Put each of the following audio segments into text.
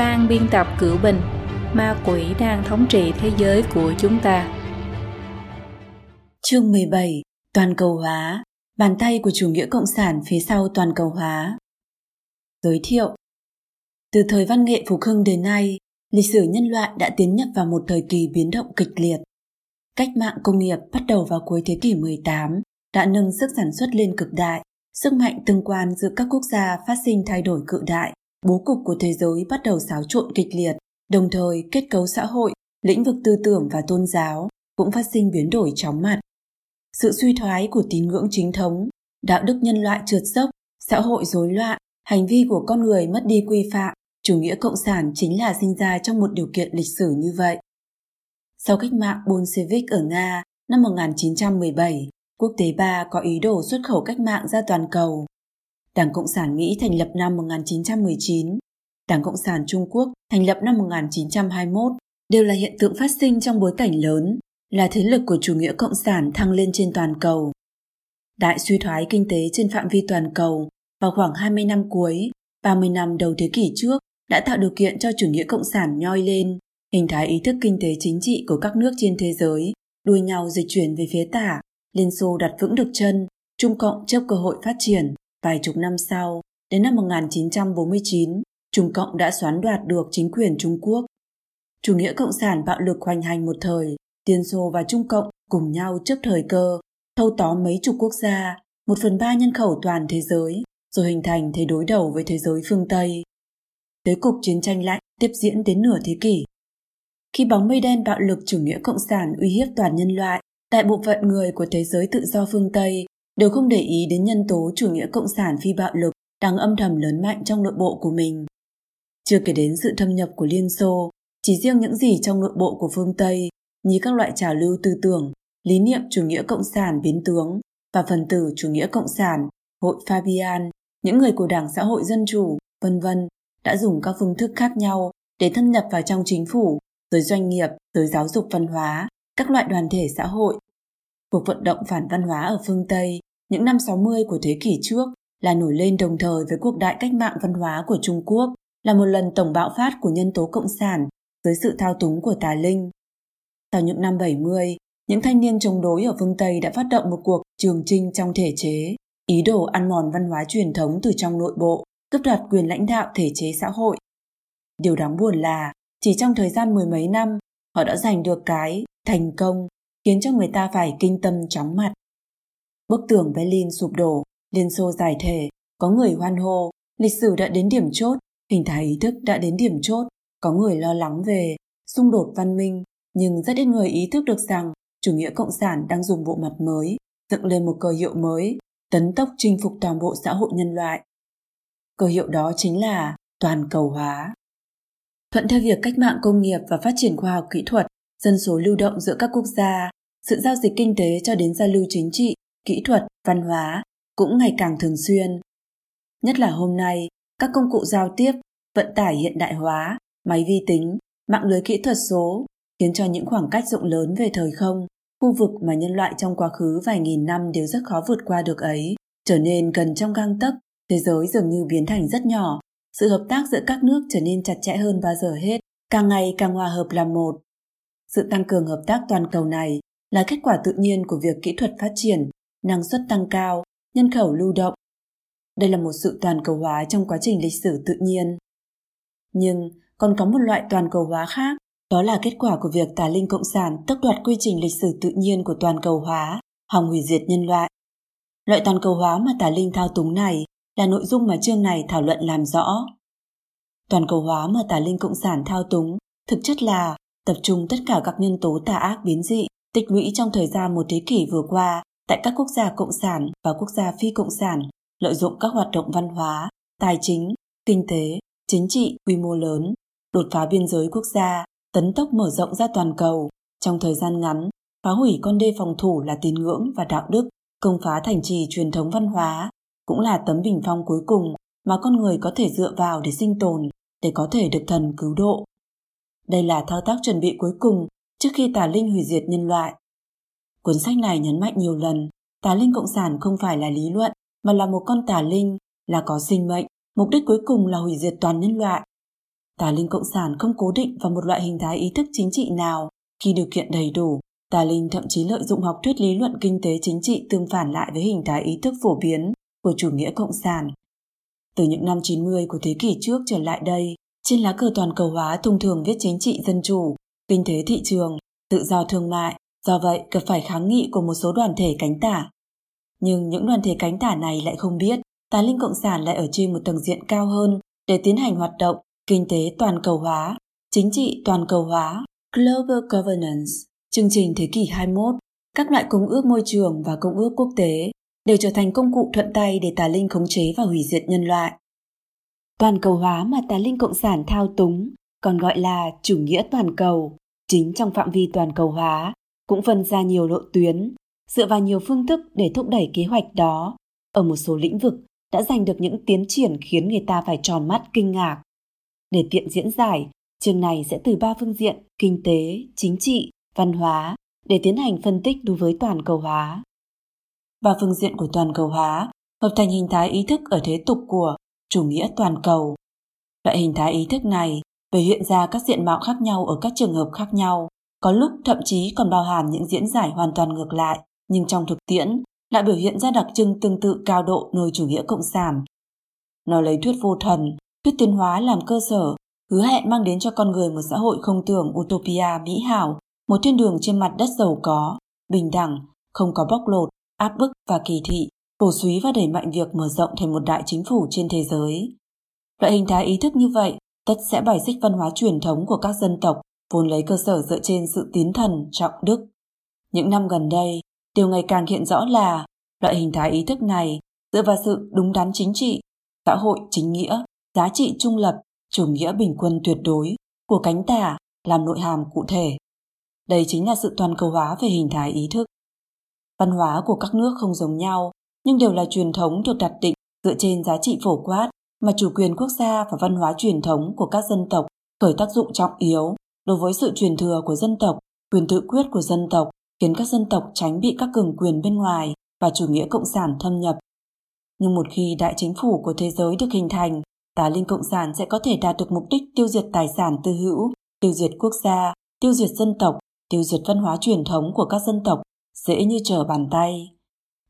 Phan biên tập Cửu Bình Ma quỷ đang thống trị thế giới của chúng ta. Chương 17 Toàn cầu hóa. Bàn tay của chủ nghĩa cộng sản phía sau toàn cầu hóa. Giới thiệu. Từ thời văn nghệ phục hưng đến nay, lịch sử nhân loại đã tiến nhập vào một thời kỳ biến động kịch liệt. Cách mạng công nghiệp bắt đầu vào cuối thế kỷ 18 đã nâng sức sản xuất lên cực đại, sức mạnh tương quan giữa các quốc gia phát sinh thay đổi cự đại bố cục của thế giới bắt đầu xáo trộn kịch liệt, đồng thời kết cấu xã hội, lĩnh vực tư tưởng và tôn giáo cũng phát sinh biến đổi chóng mặt. Sự suy thoái của tín ngưỡng chính thống, đạo đức nhân loại trượt dốc, xã hội rối loạn, hành vi của con người mất đi quy phạm, chủ nghĩa cộng sản chính là sinh ra trong một điều kiện lịch sử như vậy. Sau cách mạng Bolshevik ở Nga năm 1917, quốc tế ba có ý đồ xuất khẩu cách mạng ra toàn cầu. Đảng Cộng sản Mỹ thành lập năm 1919, Đảng Cộng sản Trung Quốc thành lập năm 1921 đều là hiện tượng phát sinh trong bối cảnh lớn, là thế lực của chủ nghĩa cộng sản thăng lên trên toàn cầu. Đại suy thoái kinh tế trên phạm vi toàn cầu vào khoảng 20 năm cuối, 30 năm đầu thế kỷ trước đã tạo điều kiện cho chủ nghĩa cộng sản nhoi lên, hình thái ý thức kinh tế chính trị của các nước trên thế giới, đua nhau dịch chuyển về phía tả, Liên Xô đặt vững được chân, Trung Cộng chấp cơ hội phát triển. Vài chục năm sau, đến năm 1949, Trung Cộng đã xoán đoạt được chính quyền Trung Quốc. Chủ nghĩa cộng sản bạo lực hoành hành một thời, Tiên Xô và Trung Cộng cùng nhau trước thời cơ, thâu tóm mấy chục quốc gia, một phần ba nhân khẩu toàn thế giới, rồi hình thành thế đối đầu với thế giới phương Tây. Tới cục chiến tranh lạnh tiếp diễn đến nửa thế kỷ. Khi bóng mây đen bạo lực chủ nghĩa cộng sản uy hiếp toàn nhân loại, đại bộ phận người của thế giới tự do phương Tây đều không để ý đến nhân tố chủ nghĩa cộng sản phi bạo lực đang âm thầm lớn mạnh trong nội bộ của mình. Chưa kể đến sự thâm nhập của Liên Xô, chỉ riêng những gì trong nội bộ của phương Tây như các loại trào lưu tư tưởng, lý niệm chủ nghĩa cộng sản biến tướng và phần tử chủ nghĩa cộng sản, hội Fabian, những người của Đảng Xã hội Dân Chủ, vân vân đã dùng các phương thức khác nhau để thâm nhập vào trong chính phủ, giới doanh nghiệp, giới giáo dục văn hóa, các loại đoàn thể xã hội. Cuộc vận động phản văn hóa ở phương Tây những năm 60 của thế kỷ trước là nổi lên đồng thời với cuộc đại cách mạng văn hóa của Trung Quốc, là một lần tổng bạo phát của nhân tố cộng sản dưới sự thao túng của tà linh. Sau những năm 70, những thanh niên chống đối ở phương Tây đã phát động một cuộc trường trinh trong thể chế, ý đồ ăn mòn văn hóa truyền thống từ trong nội bộ, cướp đoạt quyền lãnh đạo thể chế xã hội. Điều đáng buồn là, chỉ trong thời gian mười mấy năm, họ đã giành được cái thành công khiến cho người ta phải kinh tâm chóng mặt. Bức tường Berlin sụp đổ, Liên Xô giải thể, có người hoan hô, lịch sử đã đến điểm chốt, hình thái ý thức đã đến điểm chốt, có người lo lắng về xung đột văn minh, nhưng rất ít người ý thức được rằng chủ nghĩa cộng sản đang dùng bộ mặt mới, dựng lên một cờ hiệu mới, tấn tốc chinh phục toàn bộ xã hội nhân loại. Cờ hiệu đó chính là toàn cầu hóa. Thuận theo việc cách mạng công nghiệp và phát triển khoa học kỹ thuật, dân số lưu động giữa các quốc gia, sự giao dịch kinh tế cho đến giao lưu chính trị kỹ thuật, văn hóa cũng ngày càng thường xuyên. Nhất là hôm nay, các công cụ giao tiếp, vận tải hiện đại hóa, máy vi tính, mạng lưới kỹ thuật số khiến cho những khoảng cách rộng lớn về thời không, khu vực mà nhân loại trong quá khứ vài nghìn năm đều rất khó vượt qua được ấy, trở nên gần trong gang tấc, thế giới dường như biến thành rất nhỏ, sự hợp tác giữa các nước trở nên chặt chẽ hơn bao giờ hết, càng ngày càng hòa hợp làm một. Sự tăng cường hợp tác toàn cầu này là kết quả tự nhiên của việc kỹ thuật phát triển, năng suất tăng cao, nhân khẩu lưu động. Đây là một sự toàn cầu hóa trong quá trình lịch sử tự nhiên. Nhưng còn có một loại toàn cầu hóa khác, đó là kết quả của việc tà linh cộng sản tước đoạt quy trình lịch sử tự nhiên của toàn cầu hóa, hòng hủy diệt nhân loại. Loại toàn cầu hóa mà tà linh thao túng này là nội dung mà chương này thảo luận làm rõ. Toàn cầu hóa mà tà linh cộng sản thao túng thực chất là tập trung tất cả các nhân tố tà ác biến dị tích lũy trong thời gian một thế kỷ vừa qua tại các quốc gia cộng sản và quốc gia phi cộng sản lợi dụng các hoạt động văn hóa, tài chính, kinh tế, chính trị quy mô lớn, đột phá biên giới quốc gia, tấn tốc mở rộng ra toàn cầu trong thời gian ngắn, phá hủy con đê phòng thủ là tín ngưỡng và đạo đức, công phá thành trì truyền thống văn hóa, cũng là tấm bình phong cuối cùng mà con người có thể dựa vào để sinh tồn, để có thể được thần cứu độ. Đây là thao tác chuẩn bị cuối cùng trước khi tà linh hủy diệt nhân loại. Cuốn sách này nhấn mạnh nhiều lần, tà linh cộng sản không phải là lý luận, mà là một con tà linh, là có sinh mệnh, mục đích cuối cùng là hủy diệt toàn nhân loại. tà linh cộng sản không cố định vào một loại hình thái ý thức chính trị nào khi điều kiện đầy đủ tà linh thậm chí lợi dụng học thuyết lý luận kinh tế chính trị tương phản lại với hình thái ý thức phổ biến của chủ nghĩa cộng sản. Từ những năm 90 của thế kỷ trước trở lại đây, trên lá cờ toàn cầu hóa thông thường viết chính trị dân chủ, kinh tế thị trường, tự do thương mại, do vậy gặp phải kháng nghị của một số đoàn thể cánh tả. Nhưng những đoàn thể cánh tả này lại không biết tà linh cộng sản lại ở trên một tầng diện cao hơn để tiến hành hoạt động kinh tế toàn cầu hóa, chính trị toàn cầu hóa, Global Governance. Chương trình thế kỷ 21, các loại công ước môi trường và công ước quốc tế đều trở thành công cụ thuận tay để tà linh khống chế và hủy diệt nhân loại. Toàn cầu hóa mà tà linh cộng sản thao túng, còn gọi là chủ nghĩa toàn cầu, chính trong phạm vi toàn cầu hóa, cũng phân ra nhiều lộ tuyến, dựa vào nhiều phương thức để thúc đẩy kế hoạch đó. Ở một số lĩnh vực đã giành được những tiến triển khiến người ta phải tròn mắt kinh ngạc. Để tiện diễn giải, chương này sẽ từ ba phương diện kinh tế, chính trị, văn hóa để tiến hành phân tích đối với toàn cầu hóa. Ba phương diện của toàn cầu hóa hợp thành hình thái ý thức ở thế tục của chủ nghĩa toàn cầu. Loại hình thái ý thức này thể hiện ra các diện mạo khác nhau ở các trường hợp khác nhau, có lúc thậm chí còn bao hàm những diễn giải hoàn toàn ngược lại, nhưng trong thực tiễn lại biểu hiện ra đặc trưng tương tự cao độ nơi chủ nghĩa cộng sản. Nó lấy thuyết vô thần, thuyết tiến hóa làm cơ sở, hứa hẹn mang đến cho con người một xã hội không tưởng utopia mỹ hảo, một thiên đường trên mặt đất giàu có, bình đẳng, không có bóc lột, áp bức và kỳ thị, cổ suý và đẩy mạnh việc mở rộng thành một đại chính phủ trên thế giới. Loại hình thái ý thức như vậy tất sẽ bài xích văn hóa truyền thống của các dân tộc vốn lấy cơ sở dựa trên sự tín thần, trọng đức. Những năm gần đây, điều ngày càng hiện rõ là loại hình thái ý thức này dựa vào sự đúng đắn chính trị, xã hội chính nghĩa, giá trị trung lập, chủ nghĩa bình quân tuyệt đối của cánh tả làm nội hàm cụ thể. Đây chính là sự toàn cầu hóa về hình thái ý thức. Văn hóa của các nước không giống nhau, nhưng đều là truyền thống được đặt định dựa trên giá trị phổ quát mà chủ quyền quốc gia và văn hóa truyền thống của các dân tộc khởi tác dụng trọng yếu đối với sự truyền thừa của dân tộc, quyền tự quyết của dân tộc khiến các dân tộc tránh bị các cường quyền bên ngoài và chủ nghĩa cộng sản thâm nhập. Nhưng một khi đại chính phủ của thế giới được hình thành, tà linh cộng sản sẽ có thể đạt được mục đích tiêu diệt tài sản tư hữu, tiêu diệt quốc gia, tiêu diệt dân tộc, tiêu diệt văn hóa truyền thống của các dân tộc, dễ như trở bàn tay.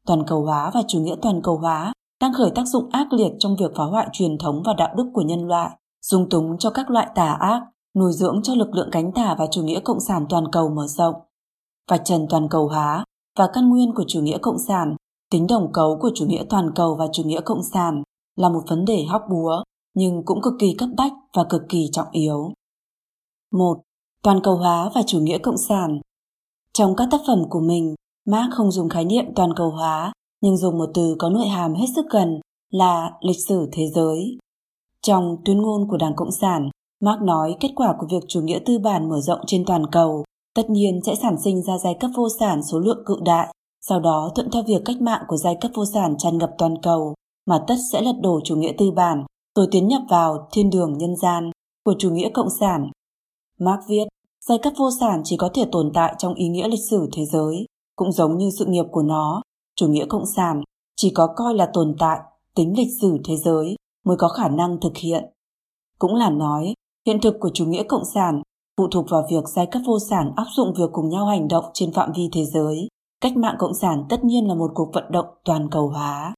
Toàn cầu hóa và chủ nghĩa toàn cầu hóa đang khởi tác dụng ác liệt trong việc phá hoại truyền thống và đạo đức của nhân loại, dung túng cho các loại tà ác, nuôi dưỡng cho lực lượng cánh tả và chủ nghĩa cộng sản toàn cầu mở rộng. và trần toàn cầu hóa và căn nguyên của chủ nghĩa cộng sản, tính đồng cấu của chủ nghĩa toàn cầu và chủ nghĩa cộng sản là một vấn đề hóc búa, nhưng cũng cực kỳ cấp bách và cực kỳ trọng yếu. 1. Toàn cầu hóa và chủ nghĩa cộng sản Trong các tác phẩm của mình, Marx không dùng khái niệm toàn cầu hóa nhưng dùng một từ có nội hàm hết sức gần là lịch sử thế giới. Trong tuyên ngôn của Đảng Cộng sản, Mark nói kết quả của việc chủ nghĩa tư bản mở rộng trên toàn cầu tất nhiên sẽ sản sinh ra giai cấp vô sản số lượng cự đại, sau đó thuận theo việc cách mạng của giai cấp vô sản tràn ngập toàn cầu, mà tất sẽ lật đổ chủ nghĩa tư bản, rồi tiến nhập vào thiên đường nhân gian của chủ nghĩa cộng sản. Mark viết, giai cấp vô sản chỉ có thể tồn tại trong ý nghĩa lịch sử thế giới, cũng giống như sự nghiệp của nó chủ nghĩa cộng sản chỉ có coi là tồn tại tính lịch sử thế giới mới có khả năng thực hiện cũng là nói hiện thực của chủ nghĩa cộng sản phụ thuộc vào việc giai cấp vô sản áp dụng việc cùng nhau hành động trên phạm vi thế giới. Cách mạng cộng sản tất nhiên là một cuộc vận động toàn cầu hóa.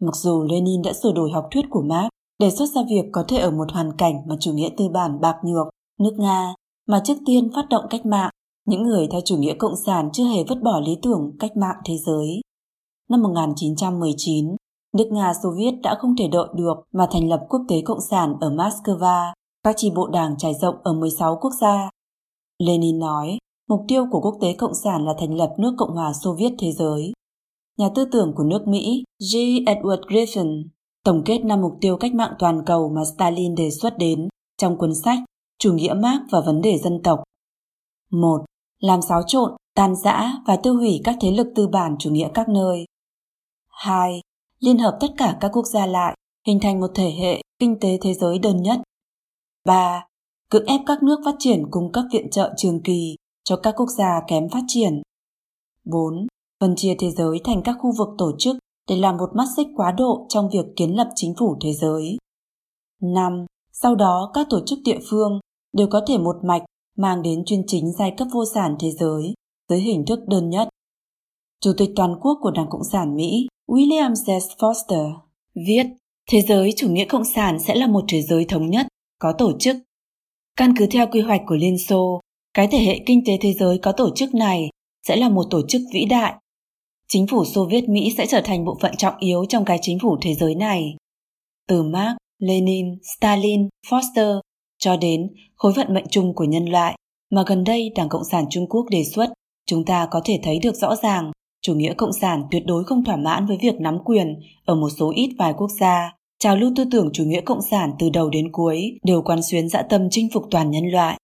Mặc dù lenin đã sửa đổi học thuyết của marx đề xuất ra việc có thể ở một hoàn cảnh mà chủ nghĩa tư bản bạc nhược nước nga mà trước tiên phát động cách mạng những người theo chủ nghĩa cộng sản chưa hề vứt bỏ lý tưởng cách mạng thế giới. Năm 1919, nước Nga Xô Viết đã không thể đợi được mà thành lập quốc tế cộng sản ở Moscow, các chi bộ đảng trải rộng ở 16 quốc gia. Lenin nói, mục tiêu của quốc tế cộng sản là thành lập nước Cộng hòa Xô Viết thế giới. Nhà tư tưởng của nước Mỹ G. Edward Griffin tổng kết năm mục tiêu cách mạng toàn cầu mà Stalin đề xuất đến trong cuốn sách Chủ nghĩa Marx và vấn đề dân tộc. 1 làm xáo trộn, tan rã và tiêu hủy các thế lực tư bản chủ nghĩa các nơi. 2. Liên hợp tất cả các quốc gia lại, hình thành một thể hệ kinh tế thế giới đơn nhất. 3. Cưỡng ép các nước phát triển cung cấp viện trợ trường kỳ cho các quốc gia kém phát triển. 4. Phân chia thế giới thành các khu vực tổ chức để làm một mắt xích quá độ trong việc kiến lập chính phủ thế giới. 5. Sau đó các tổ chức địa phương đều có thể một mạch mang đến chuyên chính giai cấp vô sản thế giới dưới hình thức đơn nhất. Chủ tịch toàn quốc của Đảng Cộng sản Mỹ William S. Foster viết Thế giới chủ nghĩa cộng sản sẽ là một thế giới thống nhất, có tổ chức. Căn cứ theo quy hoạch của Liên Xô, cái thể hệ kinh tế thế giới có tổ chức này sẽ là một tổ chức vĩ đại. Chính phủ Xô Viết Mỹ sẽ trở thành bộ phận trọng yếu trong cái chính phủ thế giới này. Từ Marx, Lenin, Stalin, Foster cho đến khối vận mệnh chung của nhân loại mà gần đây Đảng Cộng sản Trung Quốc đề xuất, chúng ta có thể thấy được rõ ràng chủ nghĩa cộng sản tuyệt đối không thỏa mãn với việc nắm quyền ở một số ít vài quốc gia. Trào lưu tư tưởng chủ nghĩa cộng sản từ đầu đến cuối đều quán xuyến dã tâm chinh phục toàn nhân loại.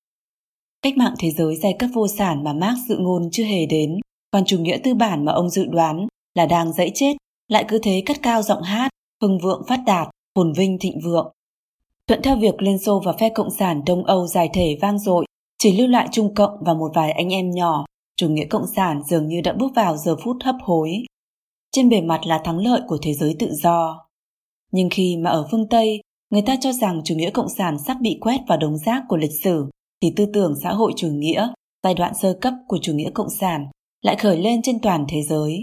Cách mạng thế giới giai cấp vô sản mà Marx dự ngôn chưa hề đến, còn chủ nghĩa tư bản mà ông dự đoán là đang dẫy chết, lại cứ thế cất cao giọng hát, hưng vượng phát đạt, phồn vinh thịnh vượng. Thuận theo việc Liên Xô và phe Cộng sản Đông Âu giải thể vang dội, chỉ lưu lại Trung Cộng và một vài anh em nhỏ, chủ nghĩa Cộng sản dường như đã bước vào giờ phút hấp hối. Trên bề mặt là thắng lợi của thế giới tự do. Nhưng khi mà ở phương Tây, người ta cho rằng chủ nghĩa Cộng sản sắp bị quét vào đống rác của lịch sử, thì tư tưởng xã hội chủ nghĩa, giai đoạn sơ cấp của chủ nghĩa Cộng sản, lại khởi lên trên toàn thế giới.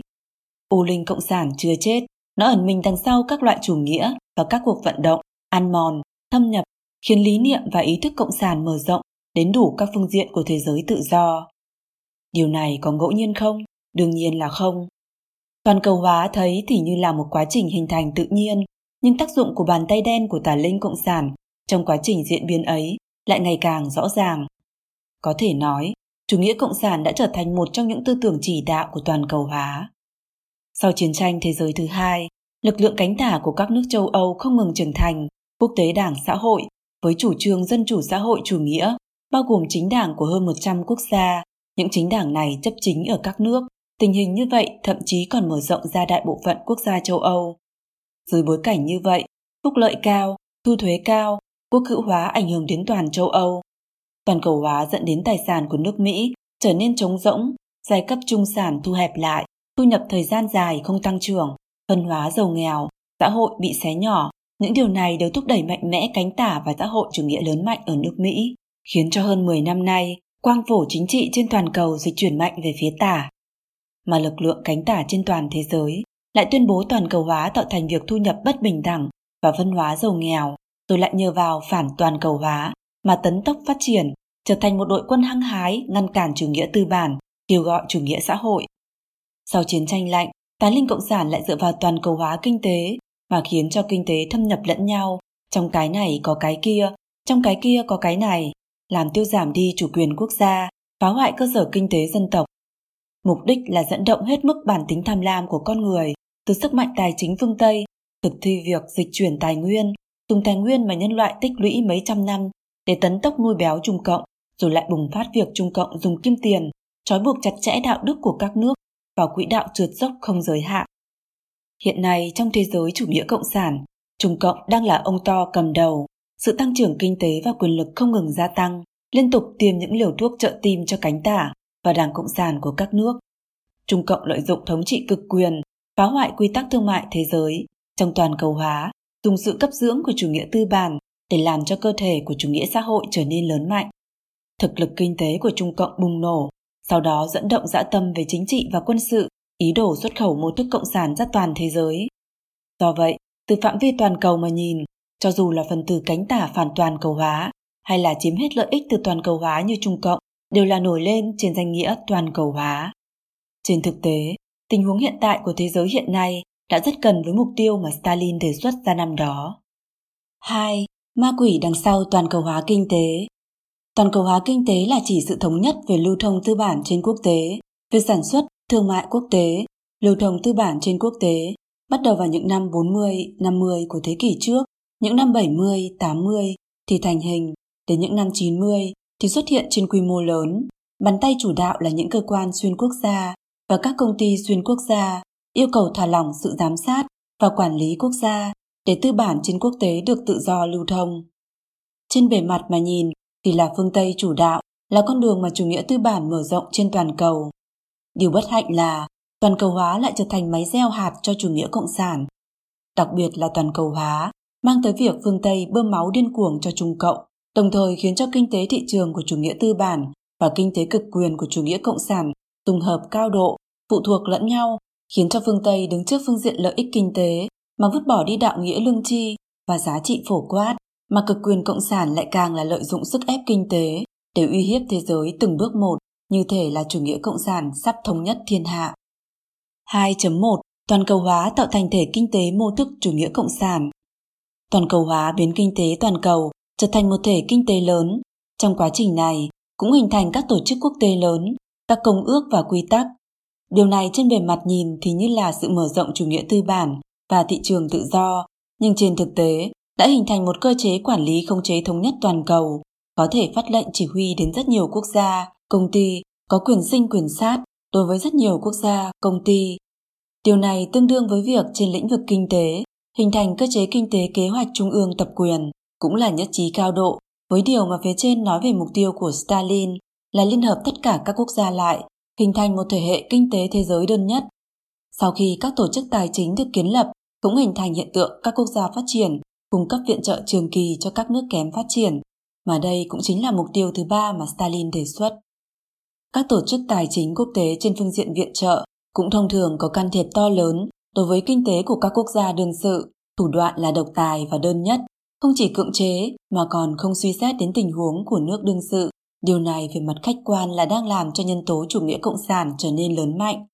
U linh Cộng sản chưa chết, nó ẩn mình đằng sau các loại chủ nghĩa và các cuộc vận động, ăn mòn, thâm nhập, khiến lý niệm và ý thức Cộng sản mở rộng đến đủ các phương diện của thế giới tự do. Điều này có ngẫu nhiên không? Đương nhiên là không. Toàn cầu hóa thấy thì như là một quá trình hình thành tự nhiên, nhưng tác dụng của bàn tay đen của tà linh cộng sản trong quá trình diễn biến ấy lại ngày càng rõ ràng. Có thể nói, chủ nghĩa cộng sản đã trở thành một trong những tư tưởng chỉ đạo của toàn cầu hóa. Sau chiến tranh thế giới thứ hai, lực lượng cánh tả của các nước châu Âu không ngừng trưởng thành, quốc tế đảng xã hội với chủ trương dân chủ xã hội chủ nghĩa, bao gồm chính đảng của hơn 100 quốc gia. Những chính đảng này chấp chính ở các nước. Tình hình như vậy thậm chí còn mở rộng ra đại bộ phận quốc gia châu Âu. Dưới bối cảnh như vậy, phúc lợi cao, thu thuế cao, quốc hữu hóa ảnh hưởng đến toàn châu Âu. Toàn cầu hóa dẫn đến tài sản của nước Mỹ trở nên trống rỗng, giai cấp trung sản thu hẹp lại, thu nhập thời gian dài không tăng trưởng, phân hóa giàu nghèo, xã hội bị xé nhỏ. Những điều này đều thúc đẩy mạnh mẽ cánh tả và xã hội chủ nghĩa lớn mạnh ở nước Mỹ, khiến cho hơn 10 năm nay, quang phổ chính trị trên toàn cầu dịch chuyển mạnh về phía tả. Mà lực lượng cánh tả trên toàn thế giới lại tuyên bố toàn cầu hóa tạo thành việc thu nhập bất bình đẳng và phân hóa giàu nghèo, rồi lại nhờ vào phản toàn cầu hóa mà tấn tốc phát triển, trở thành một đội quân hăng hái ngăn cản chủ nghĩa tư bản, kêu gọi chủ nghĩa xã hội. Sau chiến tranh lạnh, tái linh cộng sản lại dựa vào toàn cầu hóa kinh tế mà khiến cho kinh tế thâm nhập lẫn nhau, trong cái này có cái kia, trong cái kia có cái này, làm tiêu giảm đi chủ quyền quốc gia, phá hoại cơ sở kinh tế dân tộc. Mục đích là dẫn động hết mức bản tính tham lam của con người từ sức mạnh tài chính phương Tây, thực thi việc dịch chuyển tài nguyên, dùng tài nguyên mà nhân loại tích lũy mấy trăm năm để tấn tốc nuôi béo Trung Cộng, rồi lại bùng phát việc Trung Cộng dùng kim tiền, trói buộc chặt chẽ đạo đức của các nước vào quỹ đạo trượt dốc không giới hạn. Hiện nay trong thế giới chủ nghĩa cộng sản, Trung Cộng đang là ông to cầm đầu, sự tăng trưởng kinh tế và quyền lực không ngừng gia tăng, liên tục tiêm những liều thuốc trợ tim cho cánh tả và đảng cộng sản của các nước. Trung Cộng lợi dụng thống trị cực quyền, phá hoại quy tắc thương mại thế giới trong toàn cầu hóa, dùng sự cấp dưỡng của chủ nghĩa tư bản để làm cho cơ thể của chủ nghĩa xã hội trở nên lớn mạnh. Thực lực kinh tế của Trung Cộng bùng nổ, sau đó dẫn động dã tâm về chính trị và quân sự, ý đồ xuất khẩu mô thức cộng sản ra toàn thế giới. Do vậy, từ phạm vi toàn cầu mà nhìn, cho dù là phần tử cánh tả phản toàn cầu hóa hay là chiếm hết lợi ích từ toàn cầu hóa như Trung Cộng, đều là nổi lên trên danh nghĩa toàn cầu hóa. Trên thực tế, tình huống hiện tại của thế giới hiện nay đã rất gần với mục tiêu mà Stalin đề xuất ra năm đó. 2. Ma quỷ đằng sau toàn cầu hóa kinh tế Toàn cầu hóa kinh tế là chỉ sự thống nhất về lưu thông tư bản trên quốc tế, về sản xuất, thương mại quốc tế, lưu thông tư bản trên quốc tế, bắt đầu vào những năm 40, 50 của thế kỷ trước, những năm 70, 80 thì thành hình, đến những năm 90 thì xuất hiện trên quy mô lớn. Bàn tay chủ đạo là những cơ quan xuyên quốc gia và các công ty xuyên quốc gia yêu cầu thả lỏng sự giám sát và quản lý quốc gia để tư bản trên quốc tế được tự do lưu thông. Trên bề mặt mà nhìn thì là phương Tây chủ đạo, là con đường mà chủ nghĩa tư bản mở rộng trên toàn cầu. Điều bất hạnh là toàn cầu hóa lại trở thành máy gieo hạt cho chủ nghĩa cộng sản. Đặc biệt là toàn cầu hóa mang tới việc phương Tây bơm máu điên cuồng cho Trung Cộng, đồng thời khiến cho kinh tế thị trường của chủ nghĩa tư bản và kinh tế cực quyền của chủ nghĩa cộng sản tùng hợp cao độ, phụ thuộc lẫn nhau, khiến cho phương Tây đứng trước phương diện lợi ích kinh tế mà vứt bỏ đi đạo nghĩa lương tri và giá trị phổ quát, mà cực quyền cộng sản lại càng là lợi dụng sức ép kinh tế để uy hiếp thế giới từng bước một, như thể là chủ nghĩa cộng sản sắp thống nhất thiên hạ. 2.1 Toàn cầu hóa tạo thành thể kinh tế mô thức chủ nghĩa cộng sản. Toàn cầu hóa biến kinh tế toàn cầu trở thành một thể kinh tế lớn. Trong quá trình này, cũng hình thành các tổ chức quốc tế lớn, các công ước và quy tắc. Điều này trên bề mặt nhìn thì như là sự mở rộng chủ nghĩa tư bản và thị trường tự do, nhưng trên thực tế đã hình thành một cơ chế quản lý không chế thống nhất toàn cầu, có thể phát lệnh chỉ huy đến rất nhiều quốc gia, công ty, có quyền sinh quyền sát đối với rất nhiều quốc gia, công ty. Điều này tương đương với việc trên lĩnh vực kinh tế, hình thành cơ chế kinh tế kế hoạch trung ương tập quyền, cũng là nhất trí cao độ với điều mà phía trên nói về mục tiêu của Stalin là liên hợp tất cả các quốc gia lại, hình thành một thể hệ kinh tế thế giới đơn nhất. Sau khi các tổ chức tài chính được kiến lập, cũng hình thành hiện tượng các quốc gia phát triển cung cấp viện trợ trường kỳ cho các nước kém phát triển, mà đây cũng chính là mục tiêu thứ ba mà Stalin đề xuất. Các tổ chức tài chính quốc tế trên phương diện viện trợ cũng thông thường có can thiệp to lớn đối với kinh tế của các quốc gia đương sự, thủ đoạn là độc tài và đơn nhất, không chỉ cưỡng chế mà còn không suy xét đến tình huống của nước đương sự. Điều này về mặt khách quan là đang làm cho nhân tố chủ nghĩa cộng sản trở nên lớn mạnh.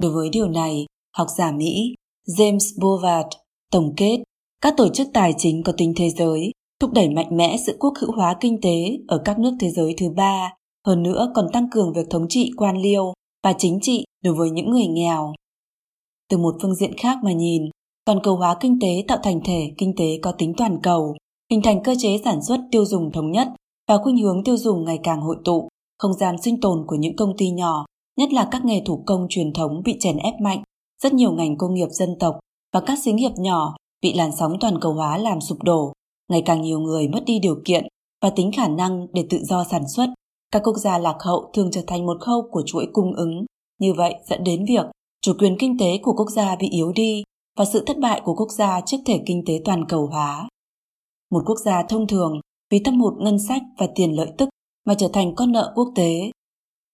Đối với điều này, học giả Mỹ James Bovard tổng kết các tổ chức tài chính có tính thế giới thúc đẩy mạnh mẽ sự quốc hữu hóa kinh tế ở các nước thế giới thứ ba, hơn nữa còn tăng cường việc thống trị quan liêu và chính trị đối với những người nghèo. Từ một phương diện khác mà nhìn, toàn cầu hóa kinh tế tạo thành thể kinh tế có tính toàn cầu, hình thành cơ chế sản xuất tiêu dùng thống nhất và khuynh hướng tiêu dùng ngày càng hội tụ, không gian sinh tồn của những công ty nhỏ, nhất là các nghề thủ công truyền thống bị chèn ép mạnh, rất nhiều ngành công nghiệp dân tộc và các xí nghiệp nhỏ bị làn sóng toàn cầu hóa làm sụp đổ, ngày càng nhiều người mất đi điều kiện và tính khả năng để tự do sản xuất. Các quốc gia lạc hậu thường trở thành một khâu của chuỗi cung ứng, như vậy dẫn đến việc chủ quyền kinh tế của quốc gia bị yếu đi và sự thất bại của quốc gia trước thể kinh tế toàn cầu hóa. Một quốc gia thông thường vì thâm hụt ngân sách và tiền lợi tức mà trở thành con nợ quốc tế.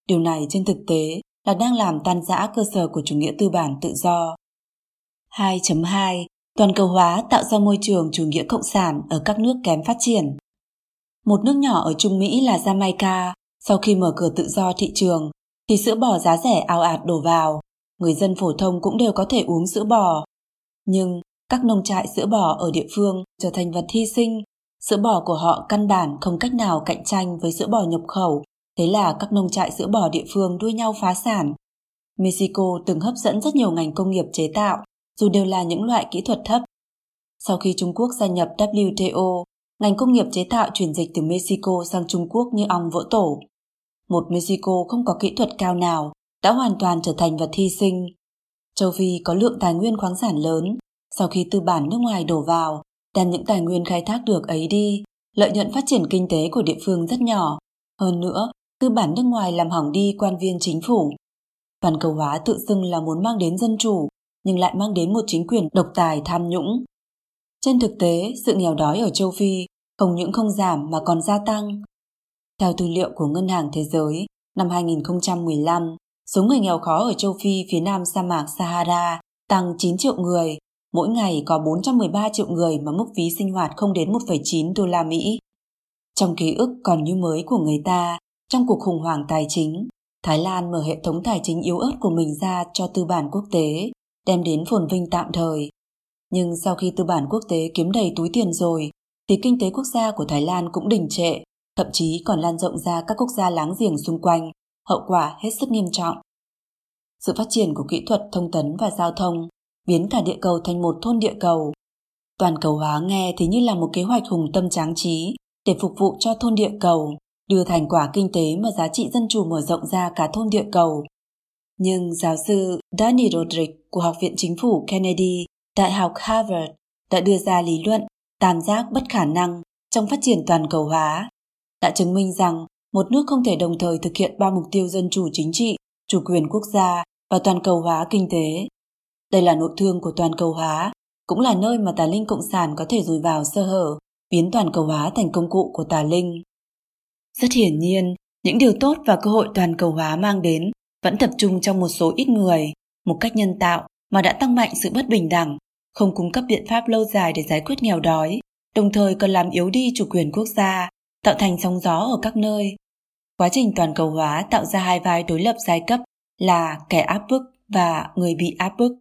Điều này trên thực tế là đang làm tan rã cơ sở của chủ nghĩa tư bản tự do. 2.2 Toàn cầu hóa tạo ra môi trường chủ nghĩa cộng sản ở các nước kém phát triển. Một nước nhỏ ở Trung Mỹ là Jamaica, sau khi mở cửa tự do thị trường, thì sữa bò giá rẻ ao ạt đổ vào. Người dân phổ thông cũng đều có thể uống sữa bò. Nhưng các nông trại sữa bò ở địa phương trở thành vật hy sinh. Sữa bò của họ căn bản không cách nào cạnh tranh với sữa bò nhập khẩu, thế là các nông trại sữa bò địa phương đua nhau phá sản. Mexico từng hấp dẫn rất nhiều ngành công nghiệp chế tạo, dù đều là những loại kỹ thuật thấp. Sau khi Trung Quốc gia nhập WTO, ngành công nghiệp chế tạo chuyển dịch từ Mexico sang Trung Quốc như ong vỡ tổ. Một Mexico không có kỹ thuật cao nào đã hoàn toàn trở thành vật hy sinh. Châu Phi có lượng tài nguyên khoáng sản lớn, sau khi tư bản nước ngoài đổ vào, đem những tài nguyên khai thác được ấy đi, lợi nhuận phát triển kinh tế của địa phương rất nhỏ. Hơn nữa, tư bản nước ngoài làm hỏng đi quan viên chính phủ. Toàn cầu hóa tự xưng là muốn mang đến dân chủ, nhưng lại mang đến một chính quyền độc tài tham nhũng. Trên thực tế, sự nghèo đói ở châu Phi không những không giảm mà còn gia tăng. Theo tư liệu của Ngân hàng Thế giới, năm 2015, số người nghèo khó ở châu Phi phía nam sa mạc Sahara tăng 9 triệu người, mỗi ngày có 413 triệu người mà mức phí sinh hoạt không đến 1,9 đô la Mỹ. Trong ký ức còn như mới của người ta, trong cuộc khủng hoảng tài chính, Thái Lan mở hệ thống tài chính yếu ớt của mình ra cho tư bản quốc tế đem đến phồn vinh tạm thời. Nhưng sau khi tư bản quốc tế kiếm đầy túi tiền rồi, thì kinh tế quốc gia của Thái Lan cũng đình trệ, thậm chí còn lan rộng ra các quốc gia láng giềng xung quanh, hậu quả hết sức nghiêm trọng. Sự phát triển của kỹ thuật thông tấn và giao thông biến cả địa cầu thành một thôn địa cầu. Toàn cầu hóa nghe thì như là một kế hoạch hùng tâm tráng trí để phục vụ cho thôn địa cầu, đưa thành quả kinh tế mà giá trị dân chủ mở rộng ra cả thôn địa cầu nhưng giáo sư Danny Roderick của Học viện Chính phủ Kennedy, Đại học Harvard đã đưa ra lý luận tam giác bất khả năng trong phát triển toàn cầu hóa, đã chứng minh rằng một nước không thể đồng thời thực hiện ba mục tiêu dân chủ chính trị, chủ quyền quốc gia và toàn cầu hóa kinh tế. Đây là nội thương của toàn cầu hóa cũng là nơi mà tà linh cộng sản có thể dùi vào sơ hở, biến toàn cầu hóa thành công cụ của tà linh. Rất hiển nhiên, những điều tốt và cơ hội toàn cầu hóa mang đến vẫn tập trung trong một số ít người, một cách nhân tạo mà đã tăng mạnh sự bất bình đẳng, không cung cấp biện pháp lâu dài để giải quyết nghèo đói, đồng thời còn làm yếu đi chủ quyền quốc gia, tạo thành sóng gió ở các nơi. Quá trình toàn cầu hóa tạo ra hai vai đối lập giai cấp là kẻ áp bức và người bị áp bức.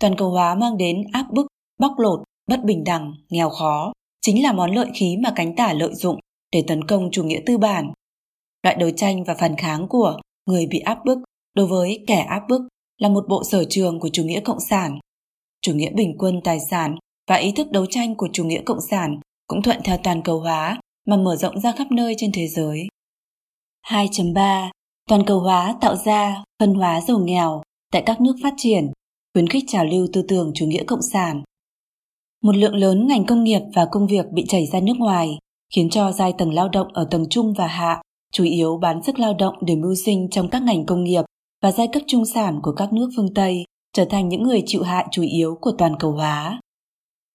Toàn cầu hóa mang đến áp bức, bóc lột, bất bình đẳng, nghèo khó, chính là món lợi khí mà cánh tả lợi dụng để tấn công chủ nghĩa tư bản. Loại đấu tranh và phản kháng của người bị áp bức đối với kẻ áp bức là một bộ sở trường của chủ nghĩa cộng sản. Chủ nghĩa bình quân tài sản và ý thức đấu tranh của chủ nghĩa cộng sản cũng thuận theo toàn cầu hóa mà mở rộng ra khắp nơi trên thế giới. 2.3. Toàn cầu hóa tạo ra phân hóa giàu nghèo tại các nước phát triển, khuyến khích trào lưu tư tưởng chủ nghĩa cộng sản. Một lượng lớn ngành công nghiệp và công việc bị chảy ra nước ngoài, khiến cho giai tầng lao động ở tầng trung và hạ chủ yếu bán sức lao động để mưu sinh trong các ngành công nghiệp và giai cấp trung sản của các nước phương Tây trở thành những người chịu hại chủ yếu của toàn cầu hóa.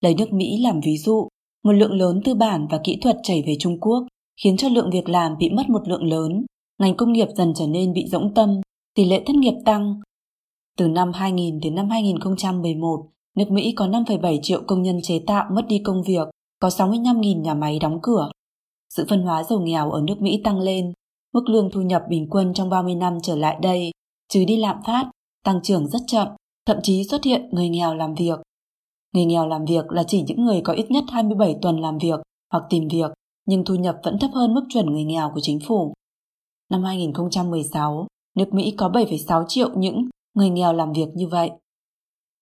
Lấy nước Mỹ làm ví dụ, một lượng lớn tư bản và kỹ thuật chảy về Trung Quốc khiến cho lượng việc làm bị mất một lượng lớn, ngành công nghiệp dần trở nên bị rỗng tâm, tỷ lệ thất nghiệp tăng. Từ năm 2000 đến năm 2011, nước Mỹ có 5,7 triệu công nhân chế tạo mất đi công việc, có 65.000 nhà máy đóng cửa. Sự phân hóa giàu nghèo ở nước Mỹ tăng lên, mức lương thu nhập bình quân trong 30 năm trở lại đây, trừ đi lạm phát, tăng trưởng rất chậm, thậm chí xuất hiện người nghèo làm việc. Người nghèo làm việc là chỉ những người có ít nhất 27 tuần làm việc hoặc tìm việc, nhưng thu nhập vẫn thấp hơn mức chuẩn người nghèo của chính phủ. Năm 2016, nước Mỹ có 7,6 triệu những người nghèo làm việc như vậy.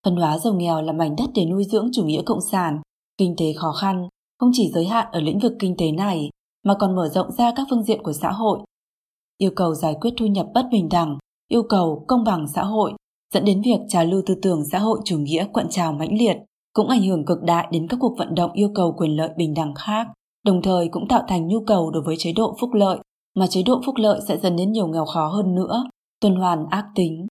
Phân hóa giàu nghèo là mảnh đất để nuôi dưỡng chủ nghĩa cộng sản, kinh tế khó khăn, không chỉ giới hạn ở lĩnh vực kinh tế này, mà còn mở rộng ra các phương diện của xã hội. Yêu cầu giải quyết thu nhập bất bình đẳng, yêu cầu công bằng xã hội, dẫn đến việc trào lưu tư tưởng xã hội chủ nghĩa quận trào mãnh liệt, cũng ảnh hưởng cực đại đến các cuộc vận động yêu cầu quyền lợi bình đẳng khác, đồng thời cũng tạo thành nhu cầu đối với chế độ phúc lợi, mà chế độ phúc lợi sẽ dần đến nhiều nghèo khó hơn nữa, tuần hoàn ác tính.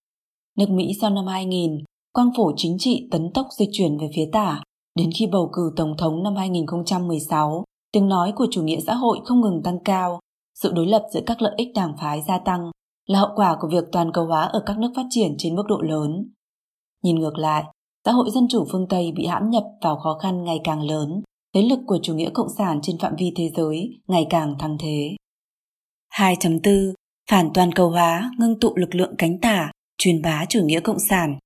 Nước Mỹ sau năm 2000, quang phổ chính trị tấn tốc di chuyển về phía tả, đến khi bầu cử Tổng thống năm 2016, tiếng nói của chủ nghĩa xã hội không ngừng tăng cao, sự đối lập giữa các lợi ích đảng phái gia tăng là hậu quả của việc toàn cầu hóa ở các nước phát triển trên mức độ lớn. Nhìn ngược lại, xã hội dân chủ phương Tây bị hãm nhập vào khó khăn ngày càng lớn, thế lực của chủ nghĩa cộng sản trên phạm vi thế giới ngày càng thăng thế. 2.4. Phản toàn cầu hóa ngưng tụ lực lượng cánh tả, truyền bá chủ nghĩa cộng sản.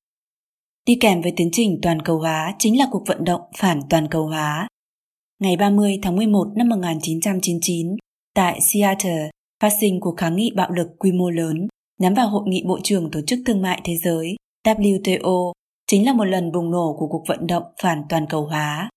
Đi kèm với tiến trình toàn cầu hóa chính là cuộc vận động phản toàn cầu hóa. Ngày 30 tháng 11 năm 1999, tại Seattle, phát sinh cuộc kháng nghị bạo lực quy mô lớn nhắm vào Hội nghị Bộ trưởng Tổ chức Thương mại Thế giới WTO chính là một lần bùng nổ của cuộc vận động phản toàn cầu hóa.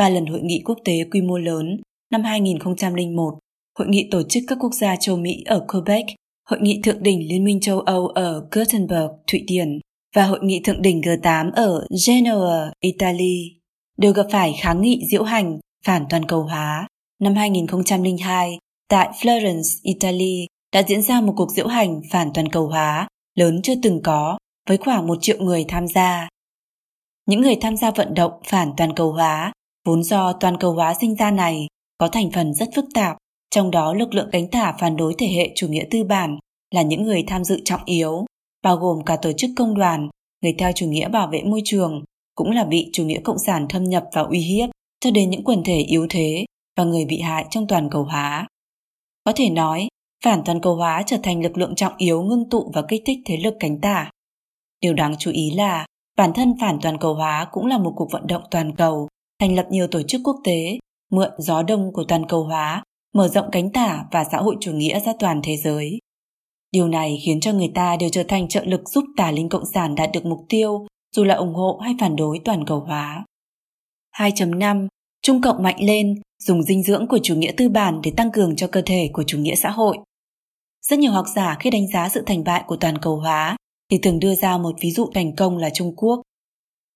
Ba lần hội nghị quốc tế quy mô lớn năm 2001, hội nghị tổ chức các quốc gia châu Mỹ ở Quebec, hội nghị thượng đỉnh Liên minh châu Âu ở Gothenburg, Thụy Điển và hội nghị thượng đỉnh G8 ở Genoa, Italy đều gặp phải kháng nghị diễu hành phản toàn cầu hóa. Năm 2002, tại Florence, Italy đã diễn ra một cuộc diễu hành phản toàn cầu hóa lớn chưa từng có với khoảng một triệu người tham gia. Những người tham gia vận động phản toàn cầu hóa vốn do toàn cầu hóa sinh ra này có thành phần rất phức tạp, trong đó lực lượng cánh tả phản đối thể hệ chủ nghĩa tư bản là những người tham dự trọng yếu, bao gồm cả tổ chức công đoàn, người theo chủ nghĩa bảo vệ môi trường, cũng là bị chủ nghĩa cộng sản thâm nhập và uy hiếp cho đến những quần thể yếu thế và người bị hại trong toàn cầu hóa. Có thể nói, phản toàn cầu hóa trở thành lực lượng trọng yếu ngưng tụ và kích thích thế lực cánh tả. Điều đáng chú ý là bản thân phản toàn cầu hóa cũng là một cuộc vận động toàn cầu, thành lập nhiều tổ chức quốc tế, mượn gió đông của toàn cầu hóa, mở rộng cánh tả và xã hội chủ nghĩa ra toàn thế giới. Điều này khiến cho người ta đều trở thành trợ lực giúp tà linh cộng sản đạt được mục tiêu, dù là ủng hộ hay phản đối toàn cầu hóa. 2.5. Trung cộng mạnh lên, dùng dinh dưỡng của chủ nghĩa tư bản để tăng cường cho cơ thể của chủ nghĩa xã hội. Rất nhiều học giả khi đánh giá sự thành bại của toàn cầu hóa thì thường đưa ra một ví dụ thành công là Trung Quốc.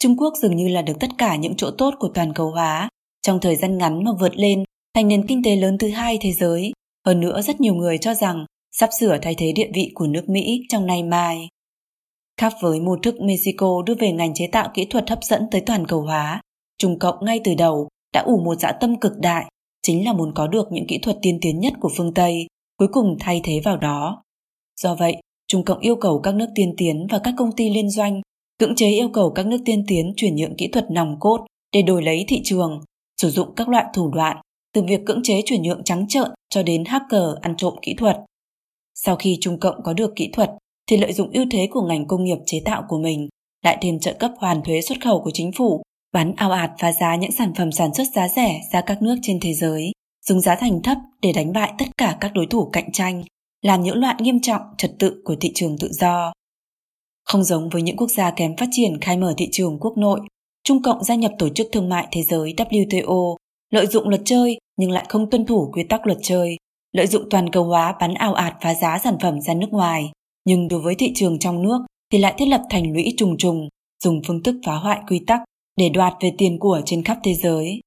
Trung Quốc dường như là được tất cả những chỗ tốt của toàn cầu hóa, trong thời gian ngắn mà vượt lên thành nền kinh tế lớn thứ hai thế giới. Hơn nữa rất nhiều người cho rằng sắp sửa thay thế địa vị của nước Mỹ trong nay mai. Khác với mô thức Mexico đưa về ngành chế tạo kỹ thuật hấp dẫn tới toàn cầu hóa, Trung Cộng ngay từ đầu đã ủ một dã tâm cực đại, chính là muốn có được những kỹ thuật tiên tiến nhất của phương Tây, cuối cùng thay thế vào đó. Do vậy, Trung Cộng yêu cầu các nước tiên tiến và các công ty liên doanh cưỡng chế yêu cầu các nước tiên tiến chuyển nhượng kỹ thuật nòng cốt để đổi lấy thị trường, sử dụng các loại thủ đoạn từ việc cưỡng chế chuyển nhượng trắng trợn cho đến hacker ăn trộm kỹ thuật. Sau khi Trung Cộng có được kỹ thuật, thì lợi dụng ưu thế của ngành công nghiệp chế tạo của mình, lại thêm trợ cấp hoàn thuế xuất khẩu của chính phủ, bán ao ạt phá giá những sản phẩm sản xuất giá rẻ ra các nước trên thế giới, dùng giá thành thấp để đánh bại tất cả các đối thủ cạnh tranh, làm nhiễu loạn nghiêm trọng trật tự của thị trường tự do. Không giống với những quốc gia kém phát triển khai mở thị trường quốc nội, Trung Cộng gia nhập Tổ chức Thương mại Thế giới WTO, lợi dụng luật chơi nhưng lại không tuân thủ quy tắc luật chơi, lợi dụng toàn cầu hóa bán ảo ạt phá giá sản phẩm ra nước ngoài, nhưng đối với thị trường trong nước thì lại thiết lập thành lũy trùng trùng, dùng phương thức phá hoại quy tắc để đoạt về tiền của trên khắp thế giới.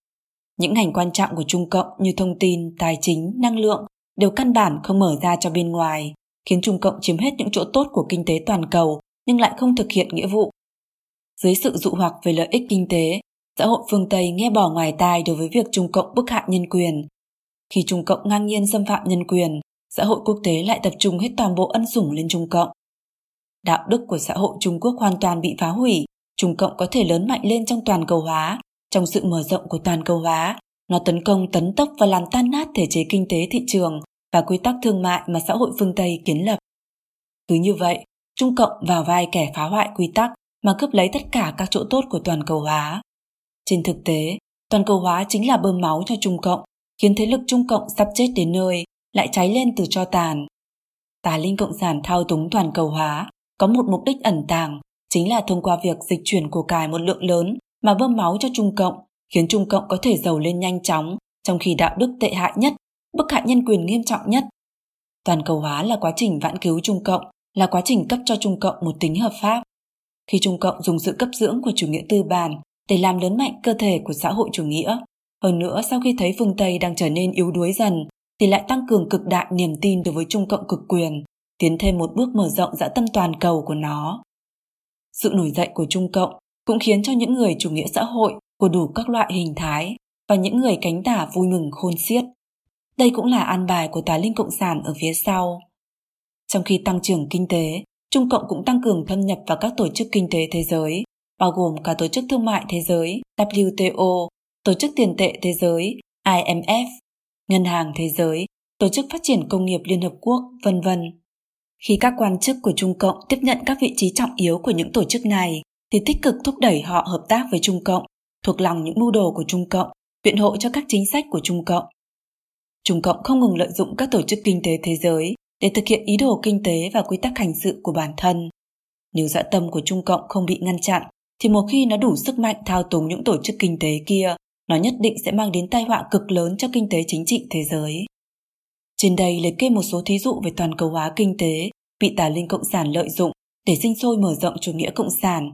Những ngành quan trọng của Trung Cộng như thông tin, tài chính, năng lượng đều căn bản không mở ra cho bên ngoài, khiến Trung Cộng chiếm hết những chỗ tốt của kinh tế toàn cầu nhưng lại không thực hiện nghĩa vụ. Dưới sự dụ hoặc về lợi ích kinh tế, xã hội phương Tây nghe bỏ ngoài tai đối với việc Trung Cộng bức hại nhân quyền. Khi Trung Cộng ngang nhiên xâm phạm nhân quyền, xã hội quốc tế lại tập trung hết toàn bộ ân sủng lên Trung Cộng. Đạo đức của xã hội Trung Quốc hoàn toàn bị phá hủy, Trung Cộng có thể lớn mạnh lên trong toàn cầu hóa, trong sự mở rộng của toàn cầu hóa, nó tấn công tấn tốc và làm tan nát thể chế kinh tế thị trường và quy tắc thương mại mà xã hội phương Tây kiến lập. Cứ như vậy, Trung Cộng vào vai kẻ phá hoại quy tắc mà cướp lấy tất cả các chỗ tốt của toàn cầu hóa. Trên thực tế, toàn cầu hóa chính là bơm máu cho Trung Cộng, khiến thế lực Trung Cộng sắp chết đến nơi, lại cháy lên từ cho tàn. Tà linh cộng sản thao túng toàn cầu hóa, có một mục đích ẩn tàng, chính là thông qua việc dịch chuyển của cải một lượng lớn mà bơm máu cho Trung Cộng, khiến Trung Cộng có thể giàu lên nhanh chóng, trong khi đạo đức tệ hại nhất, bức hại nhân quyền nghiêm trọng nhất. Toàn cầu hóa là quá trình vãn cứu Trung Cộng, là quá trình cấp cho Trung Cộng một tính hợp pháp. Khi Trung Cộng dùng sự cấp dưỡng của chủ nghĩa tư bản để làm lớn mạnh cơ thể của xã hội chủ nghĩa, hơn nữa sau khi thấy phương Tây đang trở nên yếu đuối dần, thì lại tăng cường cực đại niềm tin đối với Trung Cộng cực quyền, tiến thêm một bước mở rộng dã tâm toàn cầu của nó. Sự nổi dậy của Trung Cộng cũng khiến cho những người chủ nghĩa xã hội của đủ các loại hình thái và những người cánh tả vui mừng khôn xiết. Đây cũng là an bài của tà linh cộng sản ở phía sau. Trong khi tăng trưởng kinh tế, Trung Cộng cũng tăng cường thâm nhập vào các tổ chức kinh tế thế giới, bao gồm cả Tổ chức Thương mại Thế giới WTO, Tổ chức Tiền tệ Thế giới IMF, Ngân hàng Thế giới, Tổ chức Phát triển Công nghiệp Liên Hợp Quốc, vân vân. Khi các quan chức của Trung Cộng tiếp nhận các vị trí trọng yếu của những tổ chức này, thì tích cực thúc đẩy họ hợp tác với Trung Cộng, thuộc lòng những mưu đồ của Trung Cộng, biện hộ cho các chính sách của Trung Cộng. Trung Cộng không ngừng lợi dụng các tổ chức kinh tế thế giới để thực hiện ý đồ kinh tế và quy tắc hành sự của bản thân. Nếu dã tâm của Trung Cộng không bị ngăn chặn, thì một khi nó đủ sức mạnh thao túng những tổ chức kinh tế kia, nó nhất định sẽ mang đến tai họa cực lớn cho kinh tế chính trị thế giới. Trên đây liệt kê một số thí dụ về toàn cầu hóa kinh tế bị tà linh cộng sản lợi dụng để sinh sôi mở rộng chủ nghĩa cộng sản.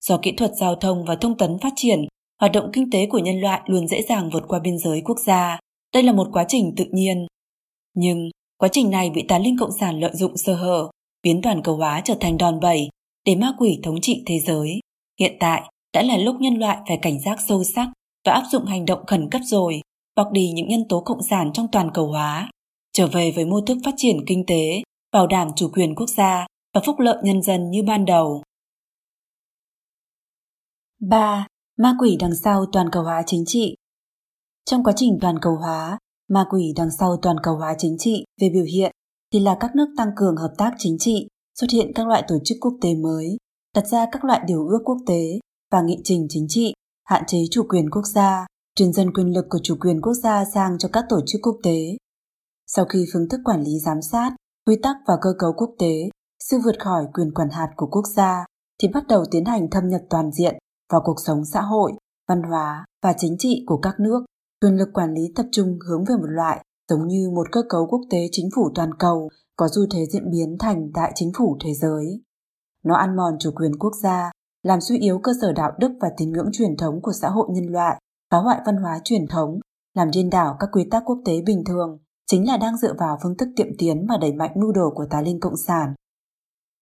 Do kỹ thuật giao thông và thông tấn phát triển, hoạt động kinh tế của nhân loại luôn dễ dàng vượt qua biên giới quốc gia. Đây là một quá trình tự nhiên. Nhưng quá trình này bị tà linh cộng sản lợi dụng sơ hở, biến toàn cầu hóa trở thành đòn bẩy để ma quỷ thống trị thế giới. Hiện tại đã là lúc nhân loại phải cảnh giác sâu sắc và áp dụng hành động khẩn cấp rồi, bọc đi những nhân tố cộng sản trong toàn cầu hóa, trở về với mô thức phát triển kinh tế, bảo đảm chủ quyền quốc gia và phúc lợi nhân dân như ban đầu. 3. Ma quỷ đằng sau toàn cầu hóa chính trị Trong quá trình toàn cầu hóa, ma quỷ đằng sau toàn cầu hóa chính trị về biểu hiện thì là các nước tăng cường hợp tác chính trị, xuất hiện các loại tổ chức quốc tế mới, đặt ra các loại điều ước quốc tế và nghị trình chính trị, hạn chế chủ quyền quốc gia, truyền dần quyền lực của chủ quyền quốc gia sang cho các tổ chức quốc tế. Sau khi phương thức quản lý giám sát, quy tắc và cơ cấu quốc tế sự vượt khỏi quyền quản hạt của quốc gia thì bắt đầu tiến hành thâm nhập toàn diện vào cuộc sống xã hội, văn hóa và chính trị của các nước. Quyền lực quản lý tập trung hướng về một loại giống như một cơ cấu quốc tế chính phủ toàn cầu có xu thế diễn biến thành đại chính phủ thế giới. Nó ăn mòn chủ quyền quốc gia, làm suy yếu cơ sở đạo đức và tín ngưỡng truyền thống của xã hội nhân loại, phá hoại văn hóa truyền thống, làm điên đảo các quy tắc quốc tế bình thường, chính là đang dựa vào phương thức tiệm tiến mà đẩy mạnh mưu đồ của tà linh cộng sản.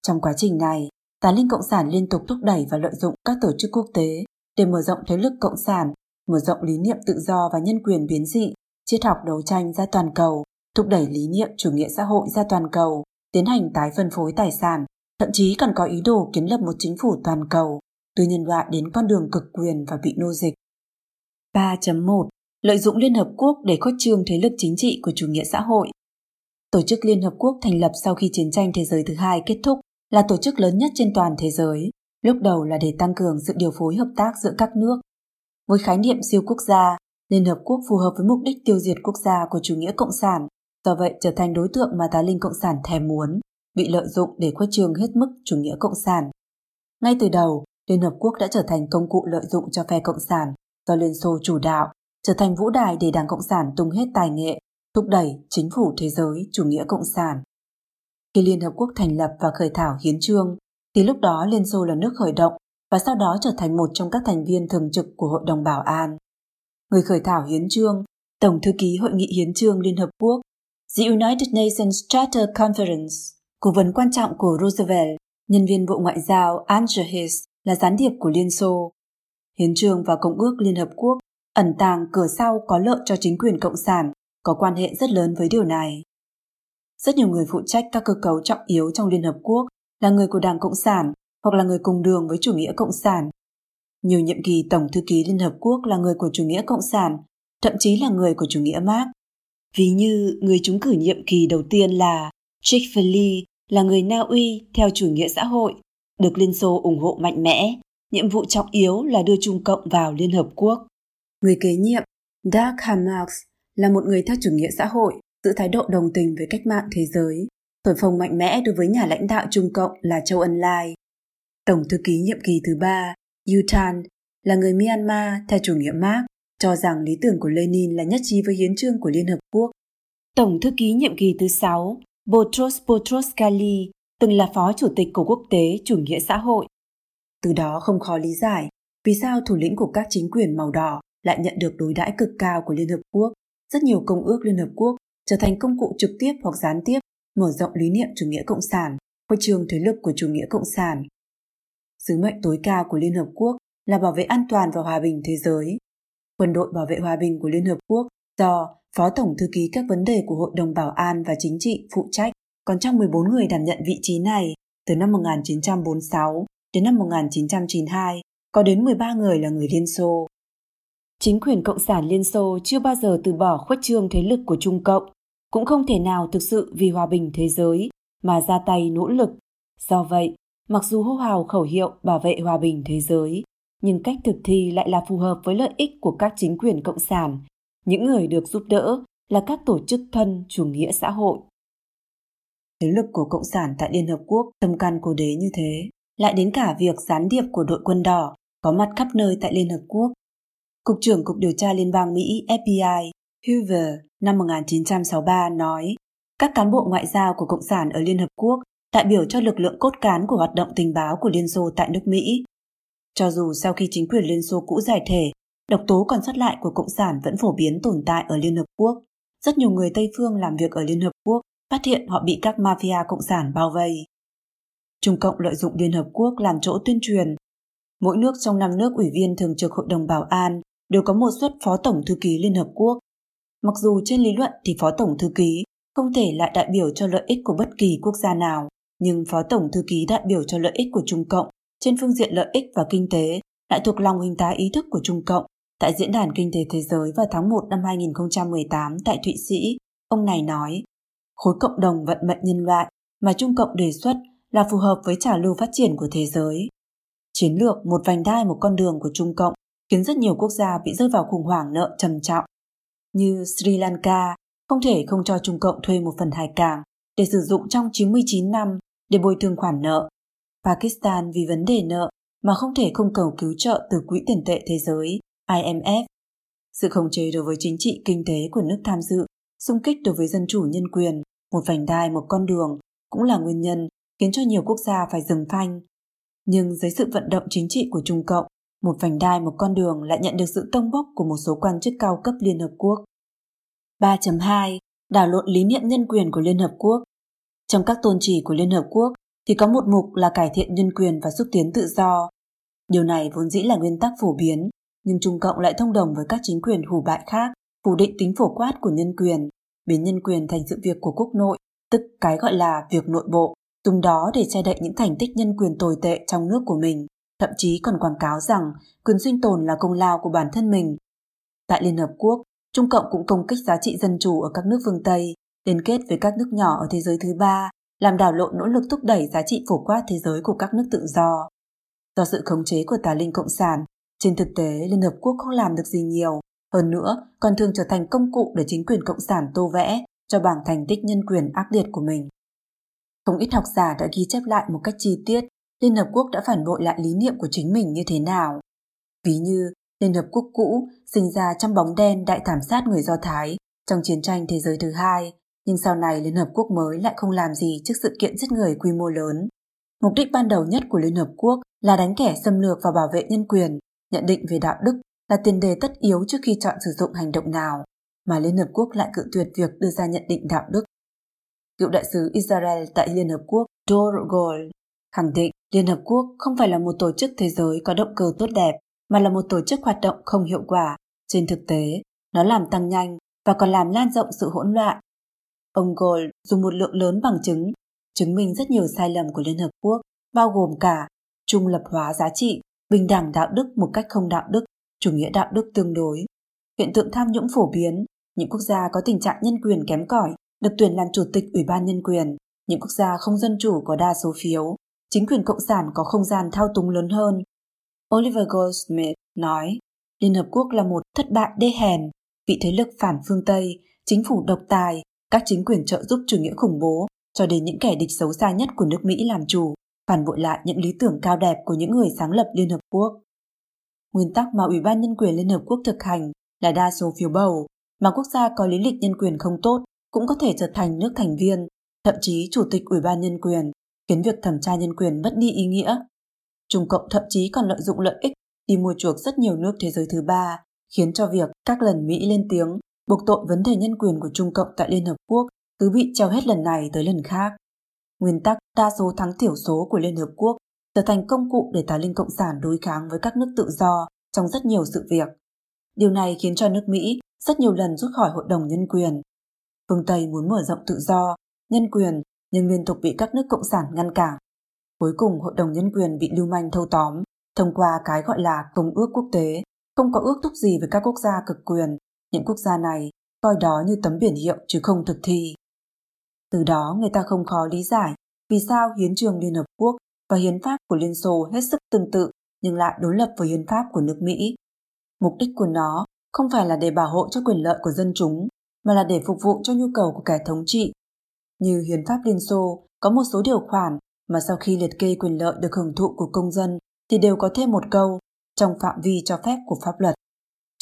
Trong quá trình này, Tà Linh Cộng sản liên tục thúc đẩy và lợi dụng các tổ chức quốc tế để mở rộng thế lực cộng sản, mở rộng lý niệm tự do và nhân quyền biến dị, triết học đấu tranh ra toàn cầu, thúc đẩy lý niệm chủ nghĩa xã hội ra toàn cầu, tiến hành tái phân phối tài sản, thậm chí còn có ý đồ kiến lập một chính phủ toàn cầu, từ nhân loại đến con đường cực quyền và bị nô dịch. 3.1 Lợi dụng Liên Hợp Quốc để khuếch trương thế lực chính trị của chủ nghĩa xã hội Tổ chức Liên Hợp Quốc thành lập sau khi chiến tranh thế giới thứ hai kết thúc là tổ chức lớn nhất trên toàn thế giới, lúc đầu là để tăng cường sự điều phối hợp tác giữa các nước. Với khái niệm siêu quốc gia, Liên Hợp Quốc phù hợp với mục đích tiêu diệt quốc gia của chủ nghĩa cộng sản, do vậy trở thành đối tượng mà tá linh cộng sản thèm muốn, bị lợi dụng để khuếch trương hết mức chủ nghĩa cộng sản. Ngay từ đầu, Liên Hợp Quốc đã trở thành công cụ lợi dụng cho phe cộng sản do Liên Xô chủ đạo, trở thành vũ đài để Đảng Cộng sản tung hết tài nghệ, thúc đẩy chính phủ thế giới chủ nghĩa cộng sản. Khi Liên Hợp Quốc thành lập và khởi thảo hiến trương, thì lúc đó Liên Xô là nước khởi động và sau đó trở thành một trong các thành viên thường trực của Hội đồng Bảo an. Người khởi thảo hiến trương, Tổng thư ký Hội nghị Hiến trương Liên Hợp Quốc, The United Nations Charter Conference, cố vấn quan trọng của Roosevelt, nhân viên Bộ Ngoại giao Andrew Hiss là gián điệp của Liên Xô. Hiến trương và Công ước Liên Hợp Quốc ẩn tàng cửa sau có lợi cho chính quyền Cộng sản có quan hệ rất lớn với điều này. Rất nhiều người phụ trách các cơ cấu trọng yếu trong Liên Hợp Quốc là người của Đảng Cộng sản hoặc là người cùng đường với chủ nghĩa Cộng sản. Nhiều nhiệm kỳ Tổng Thư ký Liên Hợp Quốc là người của chủ nghĩa Cộng sản, thậm chí là người của chủ nghĩa Marx. Ví như người trúng cử nhiệm kỳ đầu tiên là Chick Fil là người Na Uy theo chủ nghĩa xã hội, được Liên Xô ủng hộ mạnh mẽ. Nhiệm vụ trọng yếu là đưa Trung Cộng vào Liên Hợp Quốc. Người kế nhiệm, Dag Hammarks, là một người theo chủ nghĩa xã hội, giữ thái độ đồng tình với cách mạng thế giới, thổi phồng mạnh mẽ đối với nhà lãnh đạo Trung Cộng là Châu Ân Lai. Tổng thư ký nhiệm kỳ thứ ba, Yutan, là người Myanmar theo chủ nghĩa Marx, cho rằng lý tưởng của Lenin là nhất trí với hiến trương của Liên Hợp Quốc. Tổng thư ký nhiệm kỳ thứ sáu, Boutros Boutros-Ghali, từng là phó chủ tịch của quốc tế chủ nghĩa xã hội. Từ đó không khó lý giải vì sao thủ lĩnh của các chính quyền màu đỏ lại nhận được đối đãi cực cao của Liên Hợp Quốc. Rất nhiều công ước Liên Hợp Quốc trở thành công cụ trực tiếp hoặc gián tiếp mở rộng lý niệm chủ nghĩa cộng sản, khuếch trường thế lực của chủ nghĩa cộng sản. Sứ mệnh tối cao của Liên Hợp Quốc là bảo vệ an toàn và hòa bình thế giới. Quân đội bảo vệ hòa bình của Liên Hợp Quốc do Phó Tổng Thư ký các vấn đề của Hội đồng Bảo an và Chính trị phụ trách, còn trong 14 người đảm nhận vị trí này từ năm 1946 đến năm 1992, có đến 13 người là người Liên Xô. Chính quyền Cộng sản Liên Xô chưa bao giờ từ bỏ khuếch trương thế lực của Trung Cộng, cũng không thể nào thực sự vì hòa bình thế giới mà ra tay nỗ lực. Do vậy, mặc dù hô hào khẩu hiệu bảo vệ hòa bình thế giới, nhưng cách thực thi lại là phù hợp với lợi ích của các chính quyền cộng sản. Những người được giúp đỡ là các tổ chức thân chủ nghĩa xã hội. Thế lực của Cộng sản tại Liên Hợp Quốc tâm can cố đế như thế, lại đến cả việc gián điệp của đội quân đỏ có mặt khắp nơi tại Liên Hợp Quốc. Cục trưởng Cục Điều tra Liên bang Mỹ FBI Hoover năm 1963 nói các cán bộ ngoại giao của Cộng sản ở Liên Hợp Quốc đại biểu cho lực lượng cốt cán của hoạt động tình báo của Liên Xô tại nước Mỹ. Cho dù sau khi chính quyền Liên Xô cũ giải thể, độc tố còn sót lại của Cộng sản vẫn phổ biến tồn tại ở Liên Hợp Quốc, rất nhiều người Tây phương làm việc ở Liên Hợp Quốc phát hiện họ bị các mafia Cộng sản bao vây. Trung Cộng lợi dụng Liên Hợp Quốc làm chỗ tuyên truyền. Mỗi nước trong năm nước ủy viên thường trực Hội đồng Bảo an đều có một suất phó tổng thư ký Liên Hợp Quốc. Mặc dù trên lý luận thì phó tổng thư ký không thể lại đại biểu cho lợi ích của bất kỳ quốc gia nào, nhưng phó tổng thư ký đại biểu cho lợi ích của Trung Cộng trên phương diện lợi ích và kinh tế lại thuộc lòng hình tá ý thức của Trung Cộng tại Diễn đàn Kinh tế Thế giới vào tháng 1 năm 2018 tại Thụy Sĩ. Ông này nói, khối cộng đồng vận mệnh nhân loại mà Trung Cộng đề xuất là phù hợp với trào lưu phát triển của thế giới. Chiến lược một vành đai một con đường của Trung Cộng khiến rất nhiều quốc gia bị rơi vào khủng hoảng nợ trầm trọng. Như Sri Lanka không thể không cho Trung Cộng thuê một phần hải cảng để sử dụng trong 99 năm để bồi thường khoản nợ. Pakistan vì vấn đề nợ mà không thể không cầu cứu trợ từ Quỹ tiền tệ thế giới IMF. Sự khống chế đối với chính trị kinh tế của nước tham dự, xung kích đối với dân chủ nhân quyền, một vành đai một con đường cũng là nguyên nhân khiến cho nhiều quốc gia phải dừng phanh. Nhưng dưới sự vận động chính trị của Trung Cộng, một vành đai một con đường lại nhận được sự tông bốc của một số quan chức cao cấp Liên Hợp Quốc. 3.2. Đảo lộn lý niệm nhân quyền của Liên Hợp Quốc trong các tôn chỉ của Liên Hợp Quốc, thì có một mục là cải thiện nhân quyền và xúc tiến tự do. Điều này vốn dĩ là nguyên tắc phổ biến, nhưng Trung Cộng lại thông đồng với các chính quyền hủ bại khác, phủ định tính phổ quát của nhân quyền, biến nhân quyền thành sự việc của quốc nội, tức cái gọi là việc nội bộ, dùng đó để che đậy những thành tích nhân quyền tồi tệ trong nước của mình, thậm chí còn quảng cáo rằng quyền sinh tồn là công lao của bản thân mình. Tại Liên Hợp Quốc, Trung Cộng cũng công kích giá trị dân chủ ở các nước phương Tây, liên kết với các nước nhỏ ở thế giới thứ ba, làm đảo lộn nỗ lực thúc đẩy giá trị phổ quát thế giới của các nước tự do. Do sự khống chế của tà linh cộng sản, trên thực tế Liên Hợp Quốc không làm được gì nhiều, hơn nữa còn thường trở thành công cụ để chính quyền cộng sản tô vẽ cho bảng thành tích nhân quyền ác liệt của mình. Không ít học giả đã ghi chép lại một cách chi tiết Liên Hợp Quốc đã phản bội lại lý niệm của chính mình như thế nào. Ví như Liên Hợp Quốc cũ sinh ra trong bóng đen đại thảm sát người Do Thái trong chiến tranh thế giới thứ hai, nhưng sau này Liên Hợp Quốc mới lại không làm gì trước sự kiện giết người quy mô lớn. Mục đích ban đầu nhất của Liên Hợp Quốc là đánh kẻ xâm lược và bảo vệ nhân quyền, nhận định về đạo đức là tiền đề tất yếu trước khi chọn sử dụng hành động nào, mà Liên Hợp Quốc lại cự tuyệt việc đưa ra nhận định đạo đức. Cựu đại sứ Israel tại Liên Hợp Quốc Dor Gold khẳng định Liên Hợp Quốc không phải là một tổ chức thế giới có động cơ tốt đẹp, mà là một tổ chức hoạt động không hiệu quả. Trên thực tế, nó làm tăng nhanh và còn làm lan rộng sự hỗn loạn. Ông Gold dùng một lượng lớn bằng chứng, chứng minh rất nhiều sai lầm của Liên Hợp Quốc, bao gồm cả trung lập hóa giá trị, bình đẳng đạo đức một cách không đạo đức, chủ nghĩa đạo đức tương đối. Hiện tượng tham nhũng phổ biến, những quốc gia có tình trạng nhân quyền kém cỏi được tuyển làm chủ tịch Ủy ban Nhân quyền, những quốc gia không dân chủ có đa số phiếu, chính quyền cộng sản có không gian thao túng lớn hơn. Oliver Goldsmith nói, Liên Hợp Quốc là một thất bại đê hèn, vị thế lực phản phương Tây, chính phủ độc tài, các chính quyền trợ giúp chủ nghĩa khủng bố, cho đến những kẻ địch xấu xa nhất của nước Mỹ làm chủ, phản bội lại những lý tưởng cao đẹp của những người sáng lập Liên Hợp Quốc. Nguyên tắc mà Ủy ban Nhân quyền Liên Hợp Quốc thực hành là đa số phiếu bầu, mà quốc gia có lý lịch nhân quyền không tốt cũng có thể trở thành nước thành viên, thậm chí chủ tịch Ủy ban Nhân quyền, khiến việc thẩm tra nhân quyền mất đi ý nghĩa. Trung Cộng thậm chí còn lợi dụng lợi ích đi mua chuộc rất nhiều nước thế giới thứ ba, khiến cho việc các lần Mỹ lên tiếng buộc tội vấn đề nhân quyền của Trung Cộng tại Liên Hợp Quốc cứ bị treo hết lần này tới lần khác. Nguyên tắc đa số thắng thiểu số của Liên Hợp Quốc trở thành công cụ để tà linh cộng sản đối kháng với các nước tự do trong rất nhiều sự việc. Điều này khiến cho nước Mỹ rất nhiều lần rút khỏi Hội đồng Nhân quyền. Phương Tây muốn mở rộng tự do, nhân quyền nhưng liên tục bị các nước cộng sản ngăn cản. Cuối cùng Hội đồng Nhân quyền bị lưu manh thâu tóm thông qua cái gọi là Công ước quốc tế, không có ước thúc gì với các quốc gia cực quyền. Những quốc gia này coi đó như tấm biển hiệu chứ không thực thi. Từ đó người ta không khó lý giải vì sao hiến trường Liên Hợp Quốc và hiến pháp của Liên Xô hết sức tương tự nhưng lại đối lập với hiến pháp của nước Mỹ. Mục đích của nó không phải là để bảo hộ cho quyền lợi của dân chúng, mà là để phục vụ cho nhu cầu của kẻ thống trị. Như hiến pháp Liên Xô có một số điều khoản mà sau khi liệt kê quyền lợi được hưởng thụ của công dân thì đều có thêm một câu trong phạm vi cho phép của pháp luật.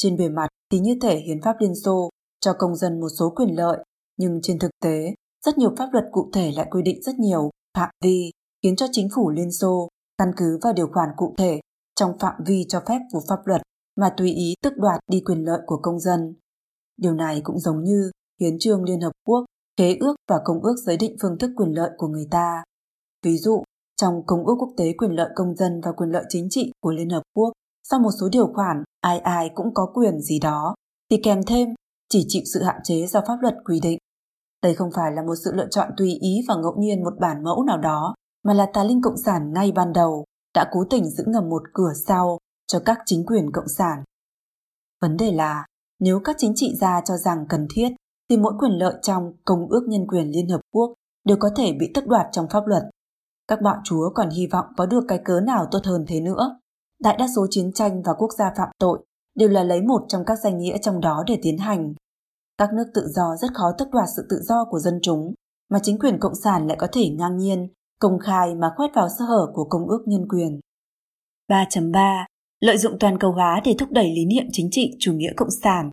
Trên bề mặt thì như thể hiến pháp Liên Xô cho công dân một số quyền lợi, nhưng trên thực tế, rất nhiều pháp luật cụ thể lại quy định rất nhiều phạm vi khiến cho chính phủ Liên Xô căn cứ vào điều khoản cụ thể trong phạm vi cho phép của pháp luật mà tùy ý tước đoạt đi quyền lợi của công dân. Điều này cũng giống như hiến trương Liên Hợp Quốc, khế ước và công ước giới định phương thức quyền lợi của người ta. Ví dụ, trong Công ước Quốc tế quyền lợi công dân và quyền lợi chính trị của Liên Hợp Quốc, sau một số điều khoản, ai ai cũng có quyền gì đó, thì kèm thêm chỉ chịu sự hạn chế do pháp luật quy định. Đây không phải là một sự lựa chọn tùy ý và ngẫu nhiên một bản mẫu nào đó, mà là tà linh cộng sản ngay ban đầu đã cố tình giữ ngầm một cửa sau cho các chính quyền cộng sản. Vấn đề là, nếu các chính trị gia cho rằng cần thiết, thì mỗi quyền lợi trong Công ước Nhân quyền Liên Hợp Quốc đều có thể bị tước đoạt trong pháp luật. Các bạo chúa còn hy vọng có được cái cớ nào tốt hơn thế nữa. Đại đa số chiến tranh và quốc gia phạm tội đều là lấy một trong các danh nghĩa trong đó để tiến hành. Các nước tự do rất khó tước đoạt sự tự do của dân chúng, mà chính quyền cộng sản lại có thể ngang nhiên công khai mà khoét vào sơ hở của Công ước Nhân quyền. 3.3. Lợi dụng toàn cầu hóa để thúc đẩy lý niệm chính trị chủ nghĩa cộng sản.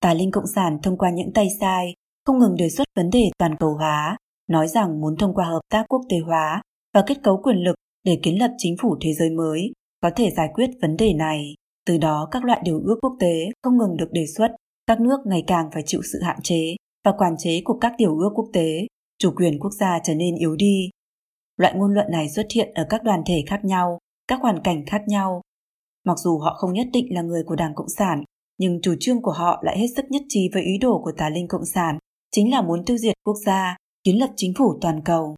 Tà linh cộng sản thông qua những tay sai, không ngừng đề xuất vấn đề toàn cầu hóa, nói rằng muốn thông qua hợp tác quốc tế hóa và kết cấu quyền lực để kiến lập chính phủ thế giới mới có thể giải quyết vấn đề này. Từ đó các loại điều ước quốc tế không ngừng được đề xuất, các nước ngày càng phải chịu sự hạn chế và quản chế của các điều ước quốc tế, chủ quyền quốc gia trở nên yếu đi, Loại ngôn luận này xuất hiện ở các đoàn thể khác nhau, các hoàn cảnh khác nhau. Mặc dù họ không nhất định là người của Đảng Cộng sản, nhưng chủ trương của họ lại hết sức nhất trí với ý đồ của tà linh Cộng sản, chính là muốn tiêu diệt quốc gia, kiến lập chính phủ toàn cầu.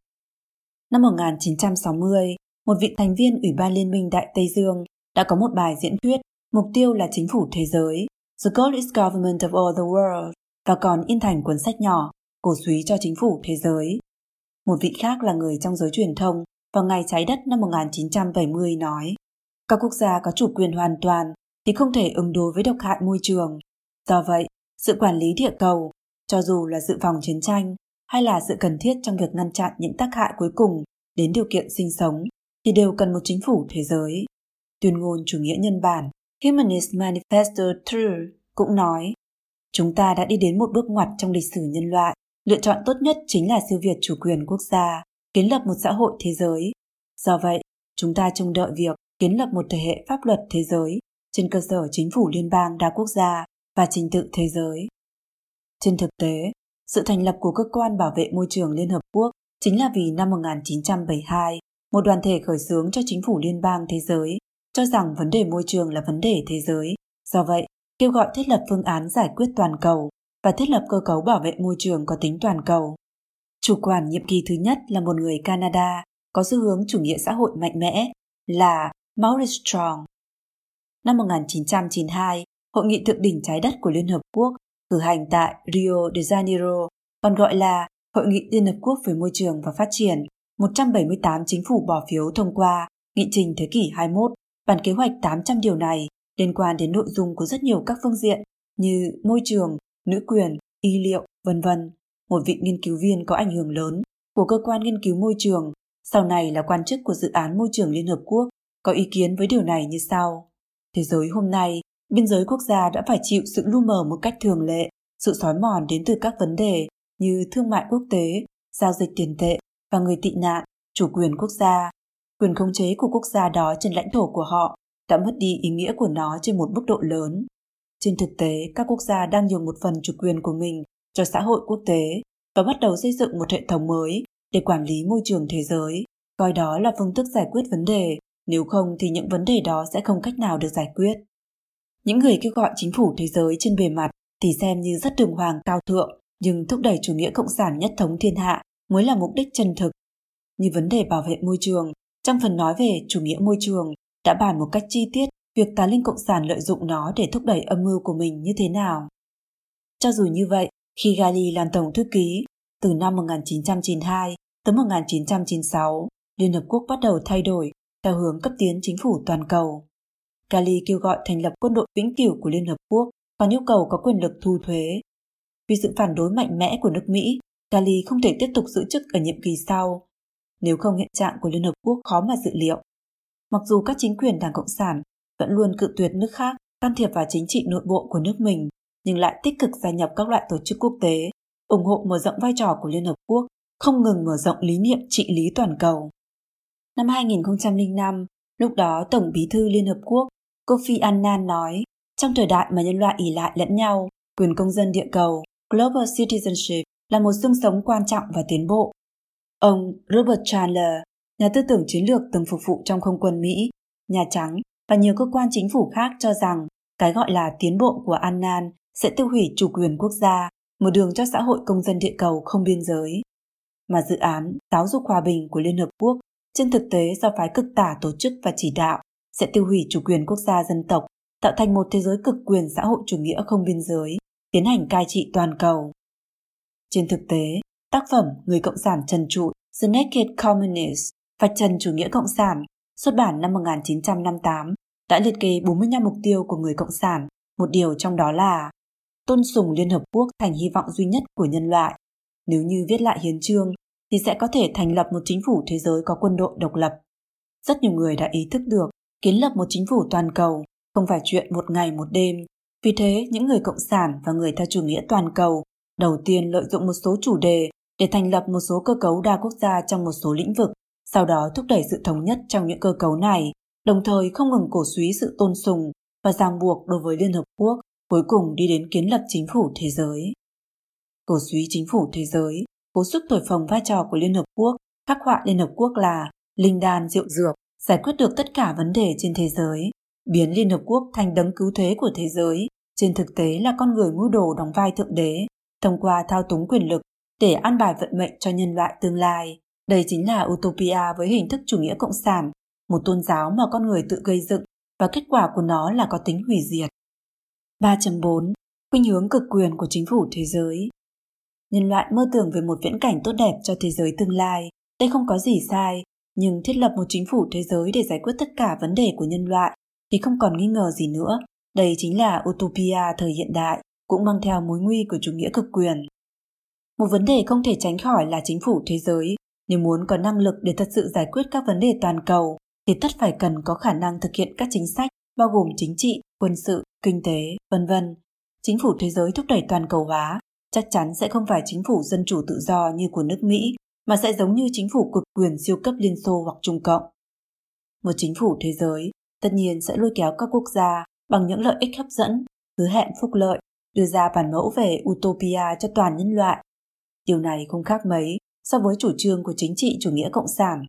Năm 1960, một vị thành viên Ủy ban Liên minh Đại Tây Dương đã có một bài diễn thuyết mục tiêu là chính phủ thế giới, The goal is government of all the world, và còn in thành cuốn sách nhỏ, cổ suý cho chính phủ thế giới. Một vị khác là người trong giới truyền thông vào ngày trái đất năm 1970 nói, các quốc gia có chủ quyền hoàn toàn thì không thể ứng đối với độc hại môi trường. Do vậy, sự quản lý địa cầu, cho dù là dự phòng chiến tranh hay là sự cần thiết trong việc ngăn chặn những tác hại cuối cùng đến điều kiện sinh sống, thì đều cần một chính phủ thế giới. Tuyên ngôn chủ nghĩa nhân bản Humanist Manifesto True cũng nói, chúng ta đã đi đến một bước ngoặt trong lịch sử nhân loại. Lựa chọn tốt nhất chính là siêu việt chủ quyền quốc gia, kiến lập một xã hội thế giới. Do vậy, chúng ta trông đợi việc kiến lập một thể hệ pháp luật thế giới trên cơ sở chính phủ liên bang đa quốc gia và trình tự thế giới. Trên thực tế, sự thành lập của cơ quan bảo vệ môi trường Liên Hợp Quốc chính là vì năm 1972, một đoàn thể khởi xướng cho chính phủ liên bang thế giới cho rằng vấn đề môi trường là vấn đề thế giới. Do vậy, kêu gọi thiết lập phương án giải quyết toàn cầu và thiết lập cơ cấu bảo vệ môi trường có tính toàn cầu. Chủ quản nhiệm kỳ thứ nhất là một người Canada có xu hướng chủ nghĩa xã hội mạnh mẽ là Maurice Strong. Năm 1992, Hội nghị thượng đỉnh trái đất của Liên Hợp Quốc cử hành tại Rio de Janeiro, còn gọi là Hội nghị Liên Hợp Quốc về môi trường và phát triển, 178 chính phủ bỏ phiếu thông qua nghị trình thế kỷ 21 Bản kế hoạch 800 điều này liên quan đến nội dung của rất nhiều các phương diện như môi trường, nữ quyền, y liệu, vân vân. Một vị nghiên cứu viên có ảnh hưởng lớn của cơ quan nghiên cứu môi trường, sau này là quan chức của dự án môi trường Liên Hợp Quốc, có ý kiến với điều này như sau. Thế giới hôm nay, biên giới quốc gia đã phải chịu sự lu mờ một cách thường lệ, sự xói mòn đến từ các vấn đề như thương mại quốc tế, giao dịch tiền tệ và người tị nạn, chủ quyền quốc gia, quyền khống chế của quốc gia đó trên lãnh thổ của họ đã mất đi ý nghĩa của nó trên một mức độ lớn. Trên thực tế, các quốc gia đang nhường một phần chủ quyền của mình cho xã hội quốc tế và bắt đầu xây dựng một hệ thống mới để quản lý môi trường thế giới, coi đó là phương thức giải quyết vấn đề, nếu không thì những vấn đề đó sẽ không cách nào được giải quyết. Những người kêu gọi chính phủ thế giới trên bề mặt thì xem như rất đường hoàng cao thượng, nhưng thúc đẩy chủ nghĩa cộng sản nhất thống thiên hạ mới là mục đích chân thực. Như vấn đề bảo vệ môi trường, trong phần nói về chủ nghĩa môi trường, đã bàn một cách chi tiết việc tà linh cộng sản lợi dụng nó để thúc đẩy âm mưu của mình như thế nào. Cho dù như vậy, khi Gali làm tổng thư ký, từ năm 1992 tới 1996, Liên Hợp Quốc bắt đầu thay đổi theo hướng cấp tiến chính phủ toàn cầu. Gali kêu gọi thành lập quân đội vĩnh cửu của Liên Hợp Quốc và yêu cầu có quyền lực thu thuế. Vì sự phản đối mạnh mẽ của nước Mỹ, Gali không thể tiếp tục giữ chức ở nhiệm kỳ sau nếu không hiện trạng của Liên Hợp Quốc khó mà dự liệu. Mặc dù các chính quyền Đảng Cộng sản vẫn luôn cự tuyệt nước khác can thiệp vào chính trị nội bộ của nước mình, nhưng lại tích cực gia nhập các loại tổ chức quốc tế, ủng hộ mở rộng vai trò của Liên Hợp Quốc, không ngừng mở rộng lý niệm trị lý toàn cầu. Năm 2005, lúc đó Tổng bí thư Liên Hợp Quốc Kofi Annan nói, trong thời đại mà nhân loại ỉ lại lẫn nhau, quyền công dân địa cầu, Global Citizenship là một xương sống quan trọng và tiến bộ Ông Robert Chandler, nhà tư tưởng chiến lược từng phục vụ trong không quân Mỹ, Nhà Trắng và nhiều cơ quan chính phủ khác cho rằng cái gọi là tiến bộ của Annan sẽ tiêu hủy chủ quyền quốc gia, một đường cho xã hội công dân địa cầu không biên giới. Mà dự án giáo dục hòa bình của Liên Hợp Quốc trên thực tế do phái cực tả tổ chức và chỉ đạo sẽ tiêu hủy chủ quyền quốc gia dân tộc, tạo thành một thế giới cực quyền xã hội chủ nghĩa không biên giới, tiến hành cai trị toàn cầu. Trên thực tế, Tác phẩm Người Cộng sản trần trụi The Naked Communist và trần chủ nghĩa cộng sản xuất bản năm 1958 đã liệt kê 45 mục tiêu của người cộng sản, một điều trong đó là tôn sùng Liên Hợp Quốc thành hy vọng duy nhất của nhân loại. Nếu như viết lại hiến trương, thì sẽ có thể thành lập một chính phủ thế giới có quân đội độc lập. Rất nhiều người đã ý thức được kiến lập một chính phủ toàn cầu không phải chuyện một ngày một đêm. Vì thế, những người cộng sản và người theo chủ nghĩa toàn cầu đầu tiên lợi dụng một số chủ đề để thành lập một số cơ cấu đa quốc gia trong một số lĩnh vực, sau đó thúc đẩy sự thống nhất trong những cơ cấu này, đồng thời không ngừng cổ suý sự tôn sùng và ràng buộc đối với Liên Hợp Quốc, cuối cùng đi đến kiến lập chính phủ thế giới. Cổ suý chính phủ thế giới, cố sức thổi phồng vai trò của Liên Hợp Quốc khắc họa Liên Hợp Quốc là linh đan rượu dược, giải quyết được tất cả vấn đề trên thế giới, biến Liên Hợp Quốc thành đấng cứu thế của thế giới, trên thực tế là con người mưu đồ đóng vai thượng đế, thông qua thao túng quyền lực để an bài vận mệnh cho nhân loại tương lai. Đây chính là Utopia với hình thức chủ nghĩa cộng sản, một tôn giáo mà con người tự gây dựng và kết quả của nó là có tính hủy diệt. 3.4. Khuynh hướng cực quyền của chính phủ thế giới Nhân loại mơ tưởng về một viễn cảnh tốt đẹp cho thế giới tương lai. Đây không có gì sai, nhưng thiết lập một chính phủ thế giới để giải quyết tất cả vấn đề của nhân loại thì không còn nghi ngờ gì nữa. Đây chính là utopia thời hiện đại, cũng mang theo mối nguy của chủ nghĩa cực quyền. Một vấn đề không thể tránh khỏi là chính phủ thế giới. Nếu muốn có năng lực để thật sự giải quyết các vấn đề toàn cầu, thì tất phải cần có khả năng thực hiện các chính sách bao gồm chính trị, quân sự, kinh tế, vân vân. Chính phủ thế giới thúc đẩy toàn cầu hóa chắc chắn sẽ không phải chính phủ dân chủ tự do như của nước Mỹ, mà sẽ giống như chính phủ cực quyền siêu cấp Liên Xô hoặc Trung Cộng. Một chính phủ thế giới tất nhiên sẽ lôi kéo các quốc gia bằng những lợi ích hấp dẫn, hứa hẹn phúc lợi, đưa ra bản mẫu về utopia cho toàn nhân loại. Điều này không khác mấy so với chủ trương của chính trị chủ nghĩa cộng sản.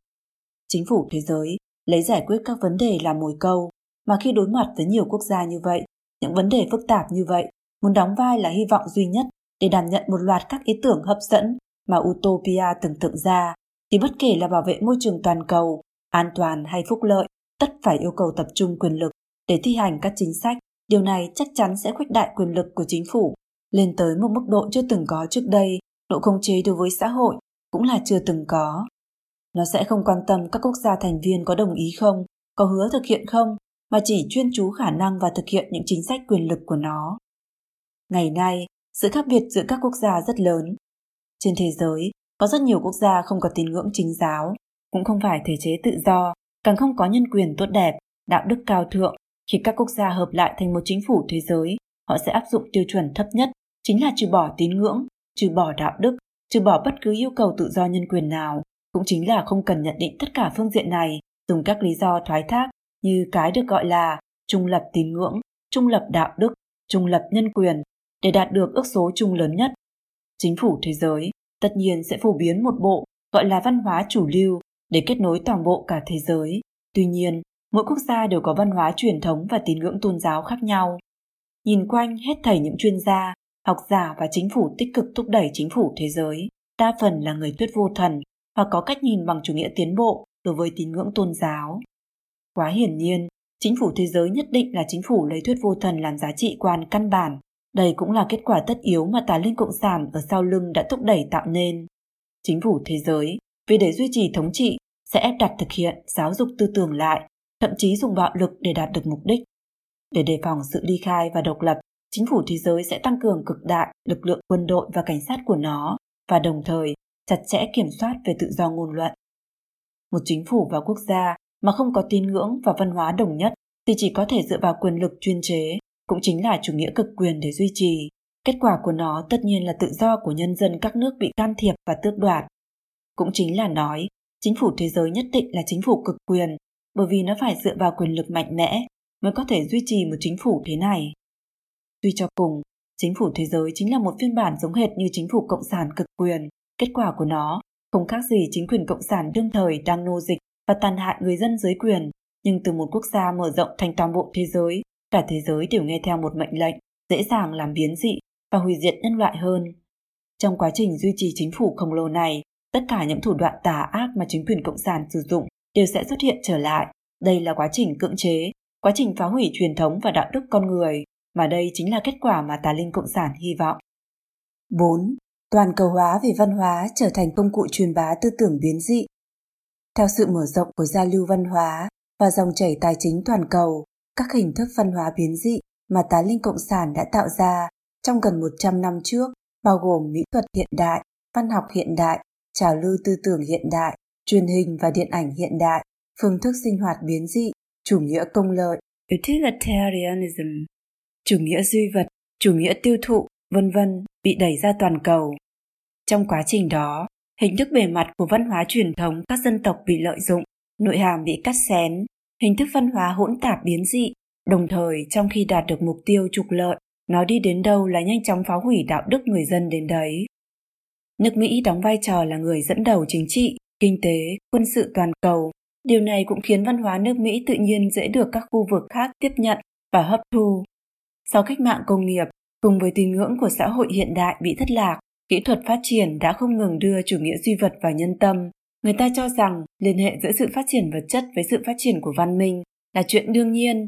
Chính phủ thế giới lấy giải quyết các vấn đề là mồi câu, mà khi đối mặt với nhiều quốc gia như vậy, những vấn đề phức tạp như vậy, muốn đóng vai là hy vọng duy nhất để đảm nhận một loạt các ý tưởng hấp dẫn mà Utopia tưởng tượng ra, thì bất kể là bảo vệ môi trường toàn cầu, an toàn hay phúc lợi, tất phải yêu cầu tập trung quyền lực để thi hành các chính sách. Điều này chắc chắn sẽ khuếch đại quyền lực của chính phủ lên tới một mức độ chưa từng có trước đây, độ khống chế đối với xã hội cũng là chưa từng có. Nó sẽ không quan tâm các quốc gia thành viên có đồng ý không, có hứa thực hiện không, mà chỉ chuyên chú khả năng và thực hiện những chính sách quyền lực của nó. Ngày nay, sự khác biệt giữa các quốc gia rất lớn. Trên thế giới, có rất nhiều quốc gia không có tín ngưỡng chính giáo, cũng không phải thể chế tự do, càng không có nhân quyền tốt đẹp, đạo đức cao thượng. Khi các quốc gia hợp lại thành một chính phủ thế giới, họ sẽ áp dụng tiêu chuẩn thấp nhất, chính là trừ bỏ tín ngưỡng, trừ bỏ đạo đức, trừ bỏ bất cứ yêu cầu tự do nhân quyền nào, cũng chính là không cần nhận định tất cả phương diện này, dùng các lý do thoái thác như cái được gọi là trung lập tín ngưỡng, trung lập đạo đức, trung lập nhân quyền để đạt được ước số chung lớn nhất. Chính phủ thế giới tất nhiên sẽ phổ biến một bộ gọi là văn hóa chủ lưu để kết nối toàn bộ cả thế giới. Tuy nhiên, mỗi quốc gia đều có văn hóa truyền thống và tín ngưỡng tôn giáo khác nhau. Nhìn quanh hết thảy những chuyên gia, học giả và chính phủ tích cực thúc đẩy chính phủ thế giới, đa phần là người thuyết vô thần hoặc có cách nhìn bằng chủ nghĩa tiến bộ đối với tín ngưỡng tôn giáo. Quá hiển nhiên, chính phủ thế giới nhất định là chính phủ lấy thuyết vô thần làm giá trị quan căn bản đây cũng là kết quả tất yếu mà tà linh cộng sản ở sau lưng đã thúc đẩy tạo nên. Chính phủ thế giới, vì để duy trì thống trị, sẽ ép đặt thực hiện giáo dục tư tưởng lại, thậm chí dùng bạo lực để đạt được mục đích. Để đề phòng sự ly khai và độc lập, chính phủ thế giới sẽ tăng cường cực đại lực lượng quân đội và cảnh sát của nó và đồng thời chặt chẽ kiểm soát về tự do ngôn luận. Một chính phủ và quốc gia mà không có tín ngưỡng và văn hóa đồng nhất thì chỉ có thể dựa vào quyền lực chuyên chế cũng chính là chủ nghĩa cực quyền để duy trì. Kết quả của nó tất nhiên là tự do của nhân dân các nước bị can thiệp và tước đoạt. Cũng chính là nói, chính phủ thế giới nhất định là chính phủ cực quyền, bởi vì nó phải dựa vào quyền lực mạnh mẽ mới có thể duy trì một chính phủ thế này. Tuy cho cùng, chính phủ thế giới chính là một phiên bản giống hệt như chính phủ cộng sản cực quyền. Kết quả của nó không khác gì chính quyền cộng sản đương thời đang nô dịch và tàn hại người dân dưới quyền, nhưng từ một quốc gia mở rộng thành toàn bộ thế giới Cả thế giới đều nghe theo một mệnh lệnh, dễ dàng làm biến dị và hủy diệt nhân loại hơn. Trong quá trình duy trì chính phủ khổng lồ này, tất cả những thủ đoạn tà ác mà chính quyền cộng sản sử dụng đều sẽ xuất hiện trở lại. Đây là quá trình cưỡng chế, quá trình phá hủy truyền thống và đạo đức con người, mà đây chính là kết quả mà tà linh cộng sản hy vọng. 4. Toàn cầu hóa về văn hóa trở thành công cụ truyền bá tư tưởng biến dị. Theo sự mở rộng của giao lưu văn hóa và dòng chảy tài chính toàn cầu, các hình thức văn hóa biến dị mà tà linh cộng sản đã tạo ra trong gần 100 năm trước, bao gồm mỹ thuật hiện đại, văn học hiện đại, trào lưu tư tưởng hiện đại, truyền hình và điện ảnh hiện đại, phương thức sinh hoạt biến dị, chủ nghĩa công lợi, utilitarianism, chủ nghĩa duy vật, chủ nghĩa tiêu thụ, vân vân bị đẩy ra toàn cầu. Trong quá trình đó, hình thức bề mặt của văn hóa truyền thống các dân tộc bị lợi dụng, nội hàm bị cắt xén, hình thức văn hóa hỗn tạp biến dị, đồng thời trong khi đạt được mục tiêu trục lợi, nó đi đến đâu là nhanh chóng phá hủy đạo đức người dân đến đấy. Nước Mỹ đóng vai trò là người dẫn đầu chính trị kinh tế, quân sự toàn cầu. Điều này cũng khiến văn hóa nước Mỹ tự nhiên dễ được các khu vực khác tiếp nhận và hấp thu. Sau cách mạng công nghiệp, cùng với tín ngưỡng của xã hội hiện đại bị thất lạc, kỹ thuật phát triển đã không ngừng đưa chủ nghĩa duy vật vào nhân tâm. Người ta cho rằng liên hệ giữa sự phát triển vật chất với sự phát triển của văn minh là chuyện đương nhiên.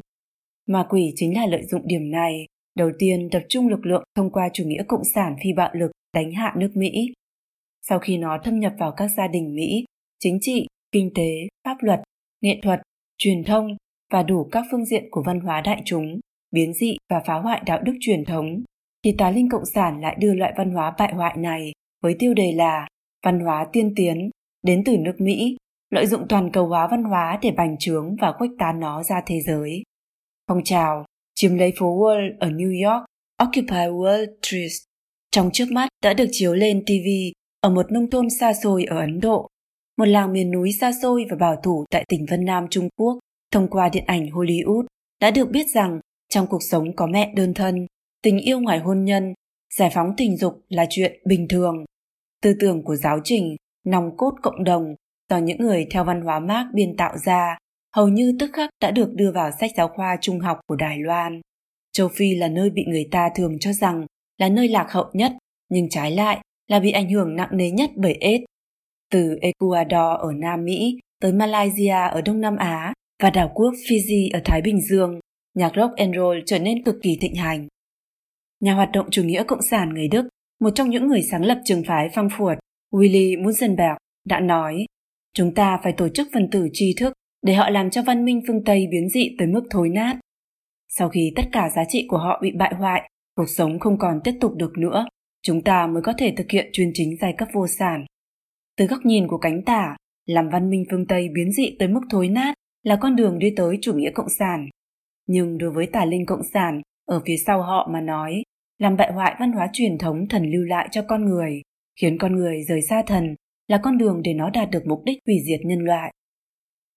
Ma quỷ chính là lợi dụng điểm này, đầu tiên tập trung lực lượng thông qua chủ nghĩa cộng sản phi bạo lực đánh hạ nước Mỹ. Sau khi nó thâm nhập vào các gia đình Mỹ, chính trị, kinh tế, pháp luật, nghệ thuật, truyền thông và đủ các phương diện của văn hóa đại chúng, biến dị và phá hoại đạo đức truyền thống, thì tà linh cộng sản lại đưa loại văn hóa bại hoại này với tiêu đề là văn hóa tiên tiến đến từ nước Mỹ, lợi dụng toàn cầu hóa văn hóa để bành trướng và khuếch tán nó ra thế giới. Phong trào chiếm lấy phố Wall ở New York, Occupy Wall Street, trong trước mắt đã được chiếu lên TV ở một nông thôn xa xôi ở Ấn Độ, một làng miền núi xa xôi và bảo thủ tại tỉnh Vân Nam Trung Quốc thông qua điện ảnh Hollywood đã được biết rằng trong cuộc sống có mẹ đơn thân, tình yêu ngoài hôn nhân, giải phóng tình dục là chuyện bình thường. Tư tưởng của giáo trình, nòng cốt cộng đồng do những người theo văn hóa Marx biên tạo ra hầu như tức khắc đã được đưa vào sách giáo khoa trung học của Đài Loan. Châu Phi là nơi bị người ta thường cho rằng là nơi lạc hậu nhất, nhưng trái lại là bị ảnh hưởng nặng nề nhất bởi AIDS. Từ Ecuador ở Nam Mỹ tới Malaysia ở Đông Nam Á và đảo quốc Fiji ở Thái Bình Dương, nhạc rock and roll trở nên cực kỳ thịnh hành. Nhà hoạt động chủ nghĩa cộng sản người Đức, một trong những người sáng lập trường phái Frankfurt, Willy Munzenberg, đã nói, chúng ta phải tổ chức phần tử tri thức để họ làm cho văn minh phương Tây biến dị tới mức thối nát. Sau khi tất cả giá trị của họ bị bại hoại, cuộc sống không còn tiếp tục được nữa, chúng ta mới có thể thực hiện chuyên chính giai cấp vô sản. Từ góc nhìn của cánh tả, làm văn minh phương Tây biến dị tới mức thối nát là con đường đi tới chủ nghĩa cộng sản. Nhưng đối với tà linh cộng sản, ở phía sau họ mà nói, làm bại hoại văn hóa truyền thống thần lưu lại cho con người, khiến con người rời xa thần là con đường để nó đạt được mục đích hủy diệt nhân loại.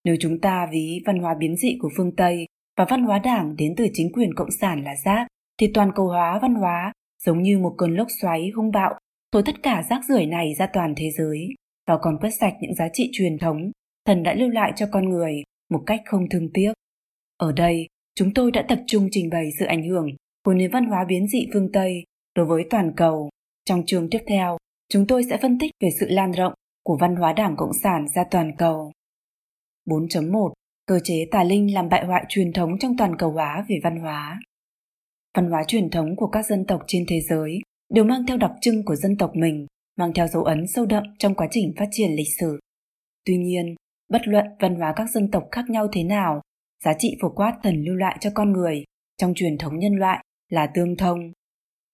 Nếu chúng ta ví văn hóa biến dị của phương Tây và văn hóa đảng đến từ chính quyền cộng sản là rác, thì toàn cầu hóa văn hóa giống như một cơn lốc xoáy hung bạo thổi tất cả rác rưởi này ra toàn thế giới và còn quét sạch những giá trị truyền thống thần đã lưu lại cho con người một cách không thương tiếc. Ở đây, chúng tôi đã tập trung trình bày sự ảnh hưởng của nền văn hóa biến dị phương Tây đối với toàn cầu. Trong chương tiếp theo, chúng tôi sẽ phân tích về sự lan rộng của văn hóa Đảng Cộng sản ra toàn cầu. 4.1 Cơ chế tà linh làm bại hoại truyền thống trong toàn cầu hóa về văn hóa. Văn hóa truyền thống của các dân tộc trên thế giới đều mang theo đặc trưng của dân tộc mình, mang theo dấu ấn sâu đậm trong quá trình phát triển lịch sử. Tuy nhiên, bất luận văn hóa các dân tộc khác nhau thế nào, giá trị phổ quát thần lưu lại cho con người trong truyền thống nhân loại là tương thông.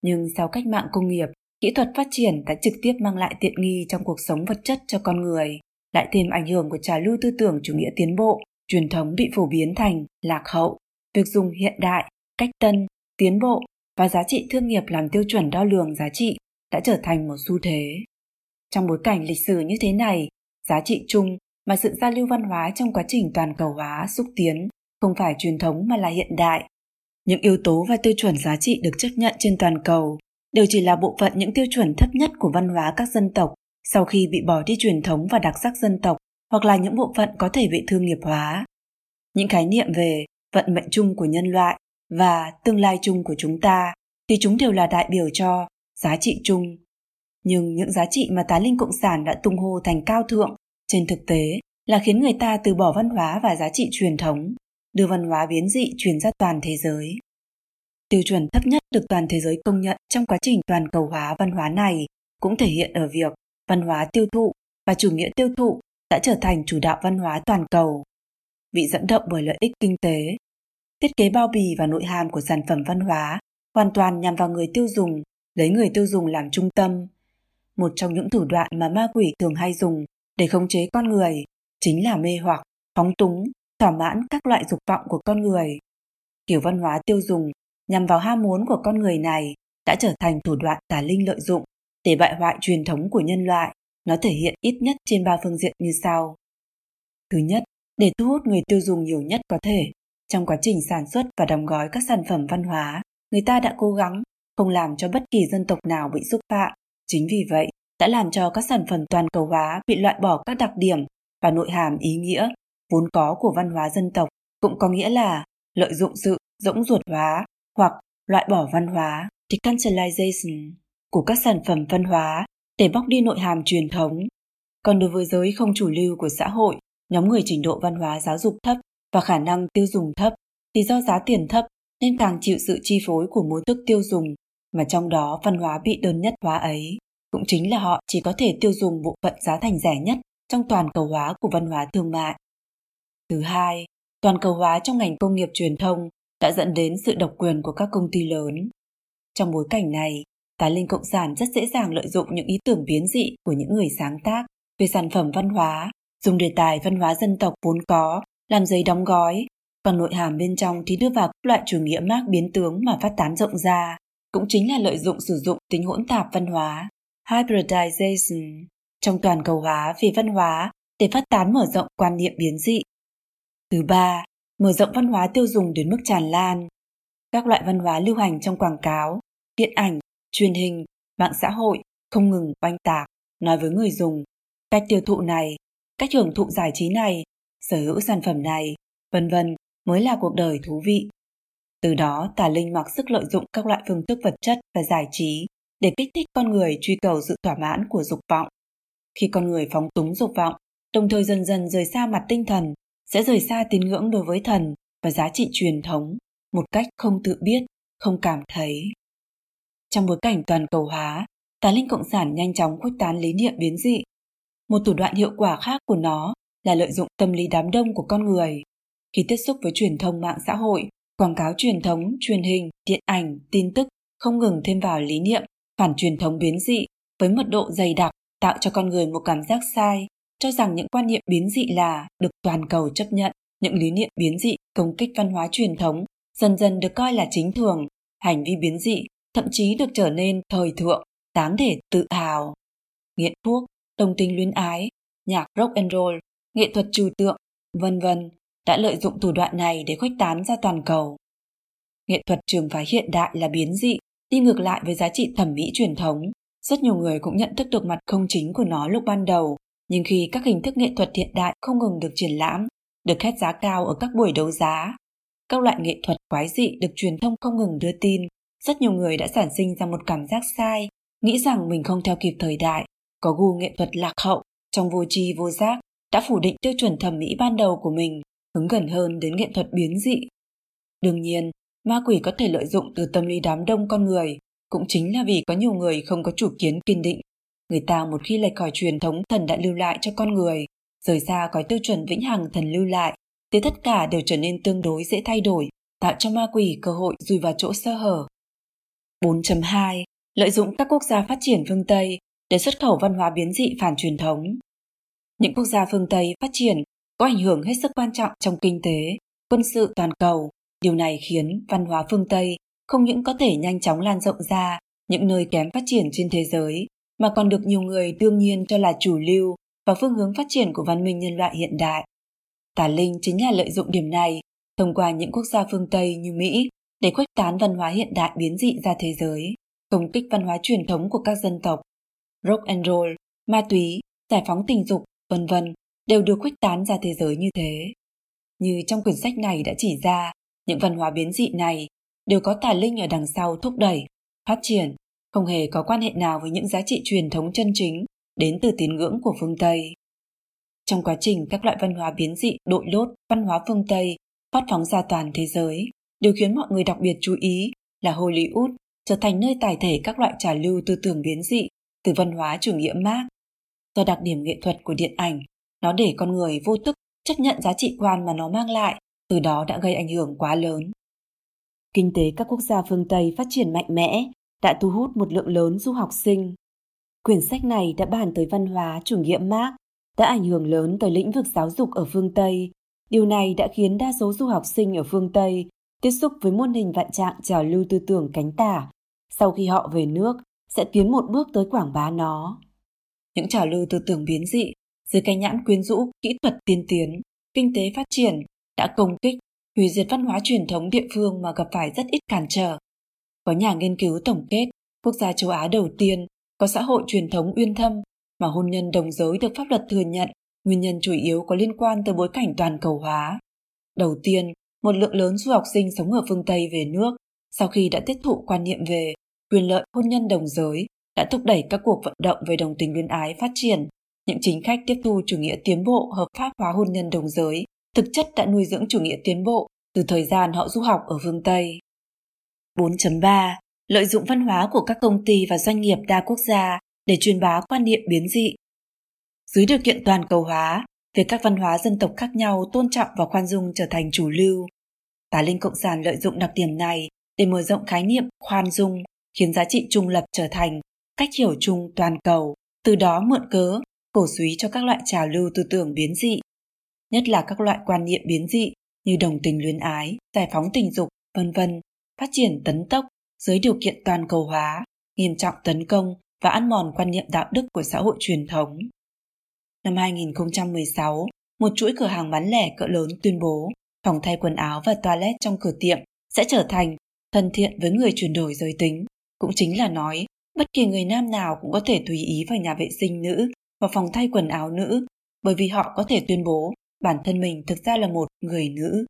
Nhưng sau cách mạng công nghiệp, kỹ thuật phát triển đã trực tiếp mang lại tiện nghi trong cuộc sống vật chất cho con người, lại thêm ảnh hưởng của trào lưu tư tưởng chủ nghĩa tiến bộ, truyền thống bị phổ biến thành lạc hậu, việc dùng hiện đại, cách tân, tiến bộ và giá trị thương nghiệp làm tiêu chuẩn đo lường giá trị đã trở thành một xu thế. Trong bối cảnh lịch sử như thế này, giá trị chung mà sự giao lưu văn hóa trong quá trình toàn cầu hóa xúc tiến không phải truyền thống mà là hiện đại. Những yếu tố và tiêu chuẩn giá trị được chấp nhận trên toàn cầu đều chỉ là bộ phận những tiêu chuẩn thấp nhất của văn hóa các dân tộc sau khi bị bỏ đi truyền thống và đặc sắc dân tộc hoặc là những bộ phận có thể bị thương nghiệp hóa. Những khái niệm về vận mệnh chung của nhân loại và tương lai chung của chúng ta thì chúng đều là đại biểu cho giá trị chung. Nhưng những giá trị mà tá linh cộng sản đã tung hô thành cao thượng trên thực tế là khiến người ta từ bỏ văn hóa và giá trị truyền thống, đưa văn hóa biến dị truyền ra toàn thế giới. Tiêu chuẩn thấp nhất được toàn thế giới công nhận trong quá trình toàn cầu hóa văn hóa này cũng thể hiện ở việc văn hóa tiêu thụ và chủ nghĩa tiêu thụ đã trở thành chủ đạo văn hóa toàn cầu. Bị dẫn động bởi lợi ích kinh tế, thiết kế bao bì và nội hàm của sản phẩm văn hóa hoàn toàn nhằm vào người tiêu dùng, lấy người tiêu dùng làm trung tâm. Một trong những thủ đoạn mà ma quỷ thường hay dùng để khống chế con người chính là mê hoặc, phóng túng, thỏa mãn các loại dục vọng của con người. Kiểu văn hóa tiêu dùng nhằm vào ham muốn của con người này đã trở thành thủ đoạn tà linh lợi dụng để bại hoại truyền thống của nhân loại. Nó thể hiện ít nhất trên ba phương diện như sau. Thứ nhất, để thu hút người tiêu dùng nhiều nhất có thể, trong quá trình sản xuất và đóng gói các sản phẩm văn hóa, người ta đã cố gắng không làm cho bất kỳ dân tộc nào bị xúc phạm. Chính vì vậy, đã làm cho các sản phẩm toàn cầu hóa bị loại bỏ các đặc điểm và nội hàm ý nghĩa vốn có của văn hóa dân tộc cũng có nghĩa là lợi dụng sự rỗng ruột hóa hoặc loại bỏ văn hóa decancelization của các sản phẩm văn hóa để bóc đi nội hàm truyền thống. Còn đối với giới không chủ lưu của xã hội, nhóm người trình độ văn hóa giáo dục thấp và khả năng tiêu dùng thấp thì do giá tiền thấp nên càng chịu sự chi phối của mối thức tiêu dùng mà trong đó văn hóa bị đơn nhất hóa ấy cũng chính là họ chỉ có thể tiêu dùng bộ phận giá thành rẻ nhất trong toàn cầu hóa của văn hóa thương mại. Thứ hai, toàn cầu hóa trong ngành công nghiệp truyền thông đã dẫn đến sự độc quyền của các công ty lớn. Trong bối cảnh này, tài linh cộng sản rất dễ dàng lợi dụng những ý tưởng biến dị của những người sáng tác về sản phẩm văn hóa, dùng đề tài văn hóa dân tộc vốn có làm giấy đóng gói, còn nội hàm bên trong thì đưa vào các loại chủ nghĩa mác biến tướng mà phát tán rộng ra, cũng chính là lợi dụng sử dụng tính hỗn tạp văn hóa, hybridization, trong toàn cầu hóa về văn hóa để phát tán mở rộng quan niệm biến dị. Thứ ba, mở rộng văn hóa tiêu dùng đến mức tràn lan. Các loại văn hóa lưu hành trong quảng cáo, điện ảnh, truyền hình, mạng xã hội không ngừng oanh tạc, nói với người dùng cách tiêu thụ này, cách hưởng thụ giải trí này, sở hữu sản phẩm này, vân vân mới là cuộc đời thú vị. Từ đó, tà linh mặc sức lợi dụng các loại phương thức vật chất và giải trí để kích thích con người truy cầu sự thỏa mãn của dục vọng. Khi con người phóng túng dục vọng, đồng thời dần dần rời xa mặt tinh thần, sẽ rời xa tín ngưỡng đối với thần và giá trị truyền thống một cách không tự biết, không cảm thấy. Trong bối cảnh toàn cầu hóa, tà linh cộng sản nhanh chóng khuếch tán lý niệm biến dị. Một thủ đoạn hiệu quả khác của nó là lợi dụng tâm lý đám đông của con người. Khi tiếp xúc với truyền thông mạng xã hội, quảng cáo truyền thống, truyền hình, điện ảnh, tin tức không ngừng thêm vào lý niệm phản truyền thống biến dị với mật độ dày đặc tạo cho con người một cảm giác sai, cho rằng những quan niệm biến dị là được toàn cầu chấp nhận, những lý niệm biến dị công kích văn hóa truyền thống dần dần được coi là chính thường, hành vi biến dị thậm chí được trở nên thời thượng, đáng để tự hào. Nghiện thuốc, đồng tình luyến ái, nhạc rock and roll, nghệ thuật trừu tượng, vân vân đã lợi dụng thủ đoạn này để khuếch tán ra toàn cầu. Nghệ thuật trường phái hiện đại là biến dị, đi ngược lại với giá trị thẩm mỹ truyền thống. Rất nhiều người cũng nhận thức được mặt không chính của nó lúc ban đầu, nhưng khi các hình thức nghệ thuật hiện đại không ngừng được triển lãm, được hét giá cao ở các buổi đấu giá, các loại nghệ thuật quái dị được truyền thông không ngừng đưa tin, rất nhiều người đã sản sinh ra một cảm giác sai, nghĩ rằng mình không theo kịp thời đại, có gu nghệ thuật lạc hậu, trong vô tri vô giác, đã phủ định tiêu chuẩn thẩm mỹ ban đầu của mình, hướng gần hơn đến nghệ thuật biến dị. Đương nhiên, ma quỷ có thể lợi dụng từ tâm lý đám đông con người, cũng chính là vì có nhiều người không có chủ kiến kiên định. Người ta một khi lệch khỏi truyền thống thần đã lưu lại cho con người, rời xa khỏi tiêu chuẩn vĩnh hằng thần lưu lại, thì tất cả đều trở nên tương đối dễ thay đổi, tạo cho ma quỷ cơ hội dùi vào chỗ sơ hở. 4.2 Lợi dụng các quốc gia phát triển phương Tây để xuất khẩu văn hóa biến dị phản truyền thống. Những quốc gia phương Tây phát triển có ảnh hưởng hết sức quan trọng trong kinh tế, quân sự toàn cầu. Điều này khiến văn hóa phương Tây không những có thể nhanh chóng lan rộng ra những nơi kém phát triển trên thế giới, mà còn được nhiều người đương nhiên cho là chủ lưu và phương hướng phát triển của văn minh nhân loại hiện đại. Tà Linh chính là lợi dụng điểm này thông qua những quốc gia phương Tây như Mỹ để khuếch tán văn hóa hiện đại biến dị ra thế giới, công kích văn hóa truyền thống của các dân tộc. Rock and roll, ma túy, giải phóng tình dục, vân vân đều được khuếch tán ra thế giới như thế. Như trong quyển sách này đã chỉ ra, những văn hóa biến dị này đều có tà linh ở đằng sau thúc đẩy, phát triển, không hề có quan hệ nào với những giá trị truyền thống chân chính đến từ tín ngưỡng của phương Tây. Trong quá trình các loại văn hóa biến dị đội lốt văn hóa phương Tây phát phóng ra toàn thế giới, điều khiến mọi người đặc biệt chú ý là Hollywood trở thành nơi tài thể các loại trà lưu tư tưởng biến dị từ văn hóa chủ nghĩa Marx. Do đặc điểm nghệ thuật của điện ảnh, nó để con người vô thức chấp nhận giá trị quan mà nó mang lại, từ đó đã gây ảnh hưởng quá lớn. Kinh tế các quốc gia phương Tây phát triển mạnh mẽ, đã thu hút một lượng lớn du học sinh. Quyển sách này đã bàn tới văn hóa chủ nghĩa Marx, đã ảnh hưởng lớn tới lĩnh vực giáo dục ở phương Tây. Điều này đã khiến đa số du học sinh ở phương Tây tiếp xúc với muôn hình vạn trạng trào lưu tư tưởng cánh tả. Sau khi họ về nước, sẽ tiến một bước tới quảng bá nó. Những trào lưu tư tưởng biến dị, dưới cái nhãn quyến rũ, kỹ thuật tiên tiến, kinh tế phát triển, đã công kích, hủy diệt văn hóa truyền thống địa phương mà gặp phải rất ít cản trở. Có nhà nghiên cứu tổng kết, quốc gia châu Á đầu tiên có xã hội truyền thống uyên thâm mà hôn nhân đồng giới được pháp luật thừa nhận, nguyên nhân chủ yếu có liên quan tới bối cảnh toàn cầu hóa. Đầu tiên, một lượng lớn du học sinh sống ở phương Tây về nước sau khi đã tiếp thụ quan niệm về quyền lợi hôn nhân đồng giới đã thúc đẩy các cuộc vận động về đồng tình luyến ái phát triển. Những chính khách tiếp thu chủ nghĩa tiến bộ hợp pháp hóa hôn nhân đồng giới thực chất đã nuôi dưỡng chủ nghĩa tiến bộ từ thời gian họ du học ở phương Tây. 4.3. Lợi dụng văn hóa của các công ty và doanh nghiệp đa quốc gia để truyền bá quan niệm biến dị. Dưới điều kiện toàn cầu hóa, việc các văn hóa dân tộc khác nhau tôn trọng và khoan dung trở thành chủ lưu. Tà linh cộng sản lợi dụng đặc điểm này để mở rộng khái niệm khoan dung, khiến giá trị trung lập trở thành cách hiểu chung toàn cầu, từ đó mượn cớ, cổ suý cho các loại trào lưu tư tưởng biến dị. Nhất là các loại quan niệm biến dị như đồng tình luyến ái, giải phóng tình dục, vân vân, phát triển tấn tốc dưới điều kiện toàn cầu hóa, nghiêm trọng tấn công và ăn mòn quan niệm đạo đức của xã hội truyền thống. Năm 2016, một chuỗi cửa hàng bán lẻ cỡ lớn tuyên bố phòng thay quần áo và toilet trong cửa tiệm sẽ trở thành thân thiện với người chuyển đổi giới tính. Cũng chính là nói, bất kỳ người nam nào cũng có thể tùy ý vào nhà vệ sinh nữ và phòng thay quần áo nữ, bởi vì họ có thể tuyên bố bản thân mình thực ra là một người nữ.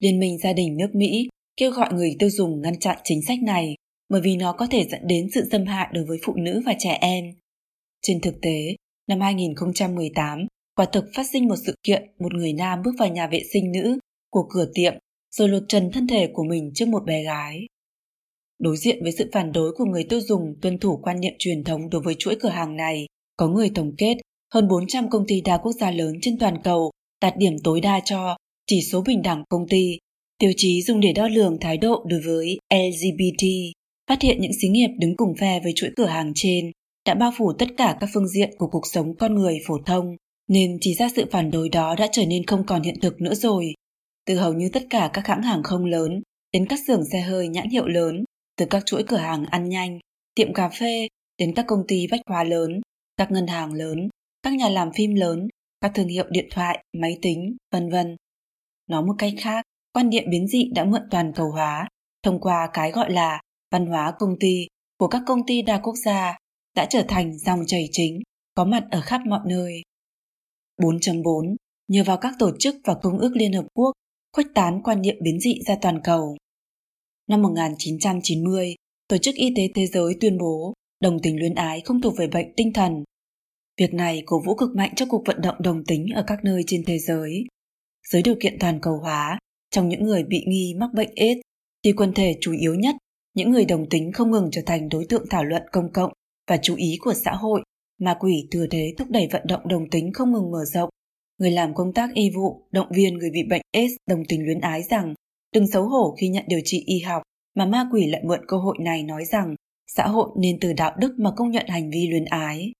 Liên minh gia đình nước Mỹ kêu gọi người tiêu dùng ngăn chặn chính sách này bởi vì nó có thể dẫn đến sự xâm hại đối với phụ nữ và trẻ em. Trên thực tế, năm 2018, quả thực phát sinh một sự kiện một người nam bước vào nhà vệ sinh nữ của cửa tiệm rồi lột trần thân thể của mình trước một bé gái. Đối diện với sự phản đối của người tiêu dùng tuân thủ quan niệm truyền thống đối với chuỗi cửa hàng này, có người tổng kết hơn 400 công ty đa quốc gia lớn trên toàn cầu đạt điểm tối đa cho chỉ số bình đẳng công ty, tiêu chí dùng để đo lường thái độ đối với LGBT, phát hiện những xí nghiệp đứng cùng phe với chuỗi cửa hàng trên đã bao phủ tất cả các phương diện của cuộc sống con người phổ thông, nên chỉ ra sự phản đối đó đã trở nên không còn hiện thực nữa rồi. Từ hầu như tất cả các hãng hàng không lớn đến các xưởng xe hơi nhãn hiệu lớn, từ các chuỗi cửa hàng ăn nhanh, tiệm cà phê đến các công ty bách hóa lớn, các ngân hàng lớn, các nhà làm phim lớn, các thương hiệu điện thoại, máy tính, vân vân. Nói một cách khác, quan niệm biến dị đã mượn toàn cầu hóa thông qua cái gọi là văn hóa công ty của các công ty đa quốc gia đã trở thành dòng chảy chính có mặt ở khắp mọi nơi. 4.4 Nhờ vào các tổ chức và công ước Liên Hợp Quốc khuếch tán quan niệm biến dị ra toàn cầu. Năm 1990, Tổ chức Y tế Thế giới tuyên bố đồng tính luyến ái không thuộc về bệnh tinh thần. Việc này cổ vũ cực mạnh cho cuộc vận động đồng tính ở các nơi trên thế giới. Dưới điều kiện toàn cầu hóa, trong những người bị nghi mắc bệnh AIDS, thì quần thể chủ yếu nhất, những người đồng tính không ngừng trở thành đối tượng thảo luận công cộng và chú ý của xã hội, mà quỷ thừa thế thúc đẩy vận động đồng tính không ngừng mở rộng. Người làm công tác y vụ động viên người bị bệnh AIDS đồng tình luyến ái rằng đừng xấu hổ khi nhận điều trị y học, mà ma quỷ lại mượn cơ hội này nói rằng xã hội nên từ đạo đức mà công nhận hành vi luyến ái.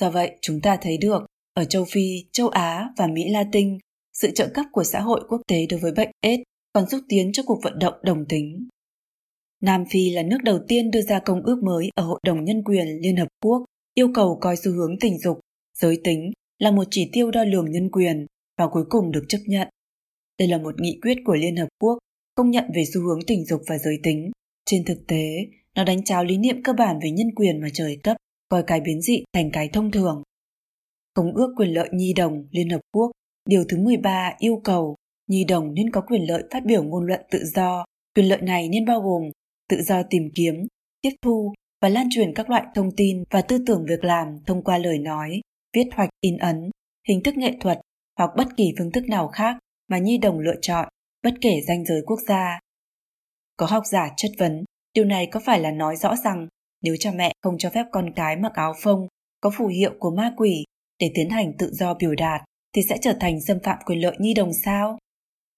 Do vậy, chúng ta thấy được, ở châu Phi, châu Á và Mỹ Latin, sự trợ cấp của xã hội quốc tế đối với bệnh AIDS còn giúp tiến cho cuộc vận động đồng tính. Nam Phi là nước đầu tiên đưa ra công ước mới ở Hội đồng Nhân quyền Liên Hợp Quốc yêu cầu coi xu hướng tình dục, giới tính là một chỉ tiêu đo lường nhân quyền và cuối cùng được chấp nhận. Đây là một nghị quyết của Liên Hợp Quốc công nhận về xu hướng tình dục và giới tính. Trên thực tế, nó đánh cháo lý niệm cơ bản về nhân quyền mà trời cấp, coi cái biến dị thành cái thông thường. Công ước quyền lợi nhi đồng Liên Hợp Quốc, điều thứ 13 yêu cầu nhi đồng nên có quyền lợi phát biểu ngôn luận tự do. Quyền lợi này nên bao gồm tự do tìm kiếm, tiếp thu và lan truyền các loại thông tin và tư tưởng việc làm thông qua lời nói, viết hoạch in ấn, hình thức nghệ thuật hoặc bất kỳ phương thức nào khác mà nhi đồng lựa chọn, bất kể danh giới quốc gia. Có học giả chất vấn, điều này có phải là nói rõ rằng nếu cha mẹ không cho phép con cái mặc áo phông có phù hiệu của ma quỷ để tiến hành tự do biểu đạt thì sẽ trở thành xâm phạm quyền lợi nhi đồng sao?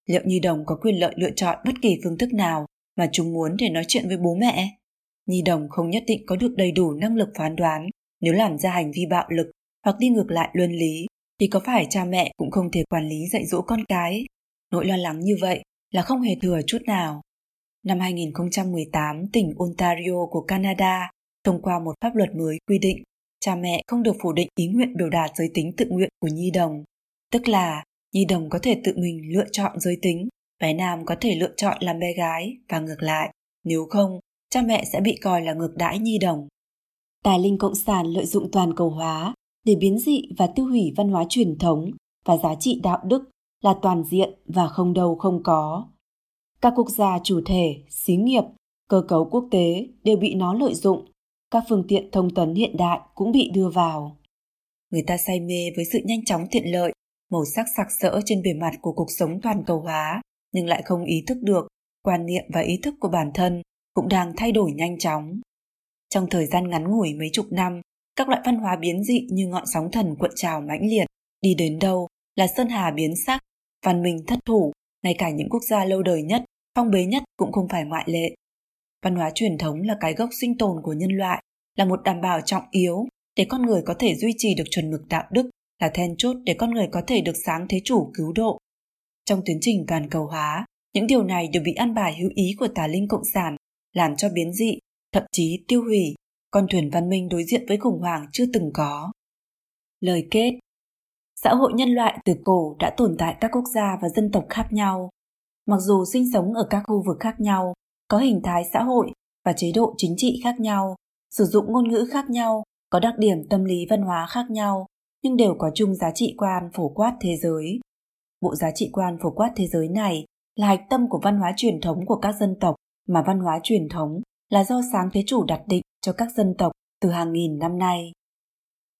Liệu nhi đồng có quyền lợi lựa chọn bất kỳ phương thức nào mà chúng muốn để nói chuyện với bố mẹ? Nhi đồng không nhất định có được đầy đủ năng lực phán đoán nếu làm ra hành vi bạo lực hoặc đi ngược lại luân lý thì có phải cha mẹ cũng không thể quản lý dạy dỗ con cái? Nỗi lo lắng như vậy là không hề thừa chút nào. Năm 2018, tỉnh Ontario của Canada thông qua một pháp luật mới quy định cha mẹ không được phủ định ý nguyện biểu đạt giới tính tự nguyện của nhi đồng. Tức là nhi đồng có thể tự mình lựa chọn giới tính, bé nam có thể lựa chọn làm bé gái và ngược lại. Nếu không, cha mẹ sẽ bị coi là ngược đãi nhi đồng. tài linh cộng sản lợi dụng toàn cầu hóa để biến dị và tiêu hủy văn hóa truyền thống và giá trị đạo đức là toàn diện và không đâu không có. Các quốc gia chủ thể, xí nghiệp, cơ cấu quốc tế đều bị nó lợi dụng, các phương tiện thông tấn hiện đại cũng bị đưa vào. Người ta say mê với sự nhanh chóng tiện lợi, màu sắc sặc sỡ trên bề mặt của cuộc sống toàn cầu hóa, nhưng lại không ý thức được quan niệm và ý thức của bản thân cũng đang thay đổi nhanh chóng. Trong thời gian ngắn ngủi mấy chục năm, các loại văn hóa biến dị như ngọn sóng thần cuộn trào mãnh liệt, đi đến đâu là sơn hà biến sắc, văn minh thất thủ, ngay cả những quốc gia lâu đời nhất, phong bế nhất cũng không phải ngoại lệ. Văn hóa truyền thống là cái gốc sinh tồn của nhân loại, là một đảm bảo trọng yếu để con người có thể duy trì được chuẩn mực đạo đức, là then chốt để con người có thể được sáng thế chủ cứu độ. Trong tiến trình toàn cầu hóa, những điều này đều bị ăn bài hữu ý của tà linh cộng sản, làm cho biến dị, thậm chí tiêu hủy, con thuyền văn minh đối diện với khủng hoảng chưa từng có. Lời kết Xã hội nhân loại từ cổ đã tồn tại các quốc gia và dân tộc khác nhau. Mặc dù sinh sống ở các khu vực khác nhau, có hình thái xã hội và chế độ chính trị khác nhau, sử dụng ngôn ngữ khác nhau, có đặc điểm tâm lý văn hóa khác nhau, nhưng đều có chung giá trị quan phổ quát thế giới. Bộ giá trị quan phổ quát thế giới này là hạch tâm của văn hóa truyền thống của các dân tộc, mà văn hóa truyền thống là do sáng thế chủ đặt định cho các dân tộc từ hàng nghìn năm nay.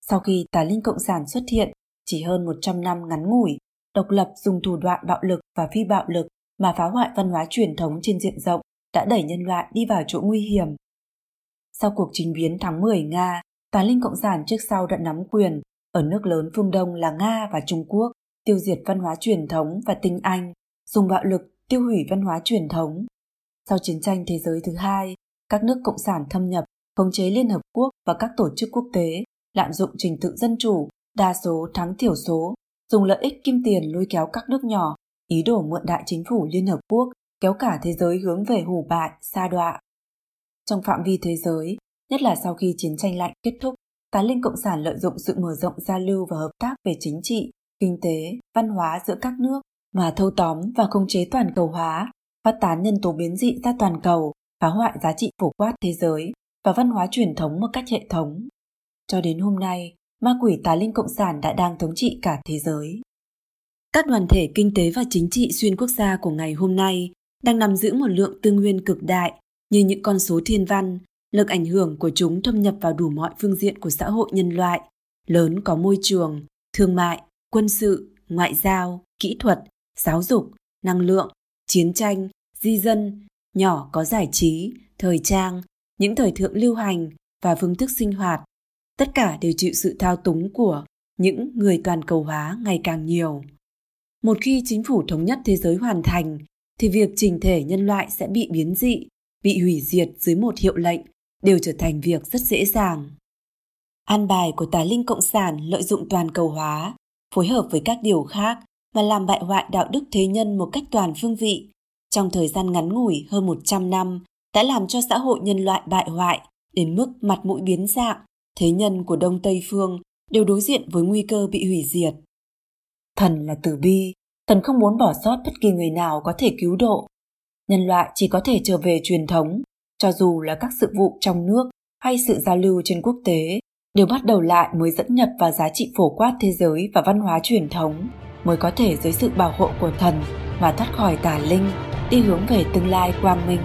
Sau khi tà linh cộng sản xuất hiện, chỉ hơn 100 năm ngắn ngủi, độc lập dùng thủ đoạn bạo lực và phi bạo lực mà phá hoại văn hóa truyền thống trên diện rộng đã đẩy nhân loại đi vào chỗ nguy hiểm. Sau cuộc chính biến tháng 10 Nga, tà linh cộng sản trước sau đã nắm quyền ở nước lớn phương Đông là Nga và Trung Quốc, tiêu diệt văn hóa truyền thống và tinh anh, dùng bạo lực tiêu hủy văn hóa truyền thống. Sau chiến tranh thế giới thứ hai, các nước cộng sản thâm nhập, khống chế Liên Hợp Quốc và các tổ chức quốc tế, lạm dụng trình tự dân chủ, đa số thắng thiểu số, dùng lợi ích kim tiền lôi kéo các nước nhỏ, ý đồ mượn đại chính phủ Liên Hợp Quốc kéo cả thế giới hướng về hủ bại, xa đọa. Trong phạm vi thế giới, nhất là sau khi chiến tranh lạnh kết thúc, tá linh cộng sản lợi dụng sự mở rộng giao lưu và hợp tác về chính trị, kinh tế, văn hóa giữa các nước mà thâu tóm và khống chế toàn cầu hóa, phát tán nhân tố biến dị ra toàn cầu, phá hoại giá trị phổ quát thế giới và văn hóa truyền thống một cách hệ thống. Cho đến hôm nay, ma quỷ tà linh cộng sản đã đang thống trị cả thế giới. Các đoàn thể kinh tế và chính trị xuyên quốc gia của ngày hôm nay đang nắm giữ một lượng tư nguyên cực đại như những con số thiên văn, lực ảnh hưởng của chúng thâm nhập vào đủ mọi phương diện của xã hội nhân loại, lớn có môi trường, thương mại, quân sự, ngoại giao, kỹ thuật, giáo dục, năng lượng, chiến tranh, di dân, nhỏ có giải trí, thời trang, những thời thượng lưu hành và phương thức sinh hoạt. Tất cả đều chịu sự thao túng của những người toàn cầu hóa ngày càng nhiều. Một khi chính phủ thống nhất thế giới hoàn thành, thì việc trình thể nhân loại sẽ bị biến dị, bị hủy diệt dưới một hiệu lệnh đều trở thành việc rất dễ dàng. An bài của tà linh cộng sản lợi dụng toàn cầu hóa, phối hợp với các điều khác và làm bại hoại đạo đức thế nhân một cách toàn phương vị, trong thời gian ngắn ngủi hơn 100 năm đã làm cho xã hội nhân loại bại hoại đến mức mặt mũi biến dạng, thế nhân của Đông Tây Phương đều đối diện với nguy cơ bị hủy diệt. Thần là tử bi, thần không muốn bỏ sót bất kỳ người nào có thể cứu độ. Nhân loại chỉ có thể trở về truyền thống, cho dù là các sự vụ trong nước hay sự giao lưu trên quốc tế, đều bắt đầu lại mới dẫn nhập vào giá trị phổ quát thế giới và văn hóa truyền thống, mới có thể dưới sự bảo hộ của thần mà thoát khỏi tà linh, đi hướng về tương lai quang minh.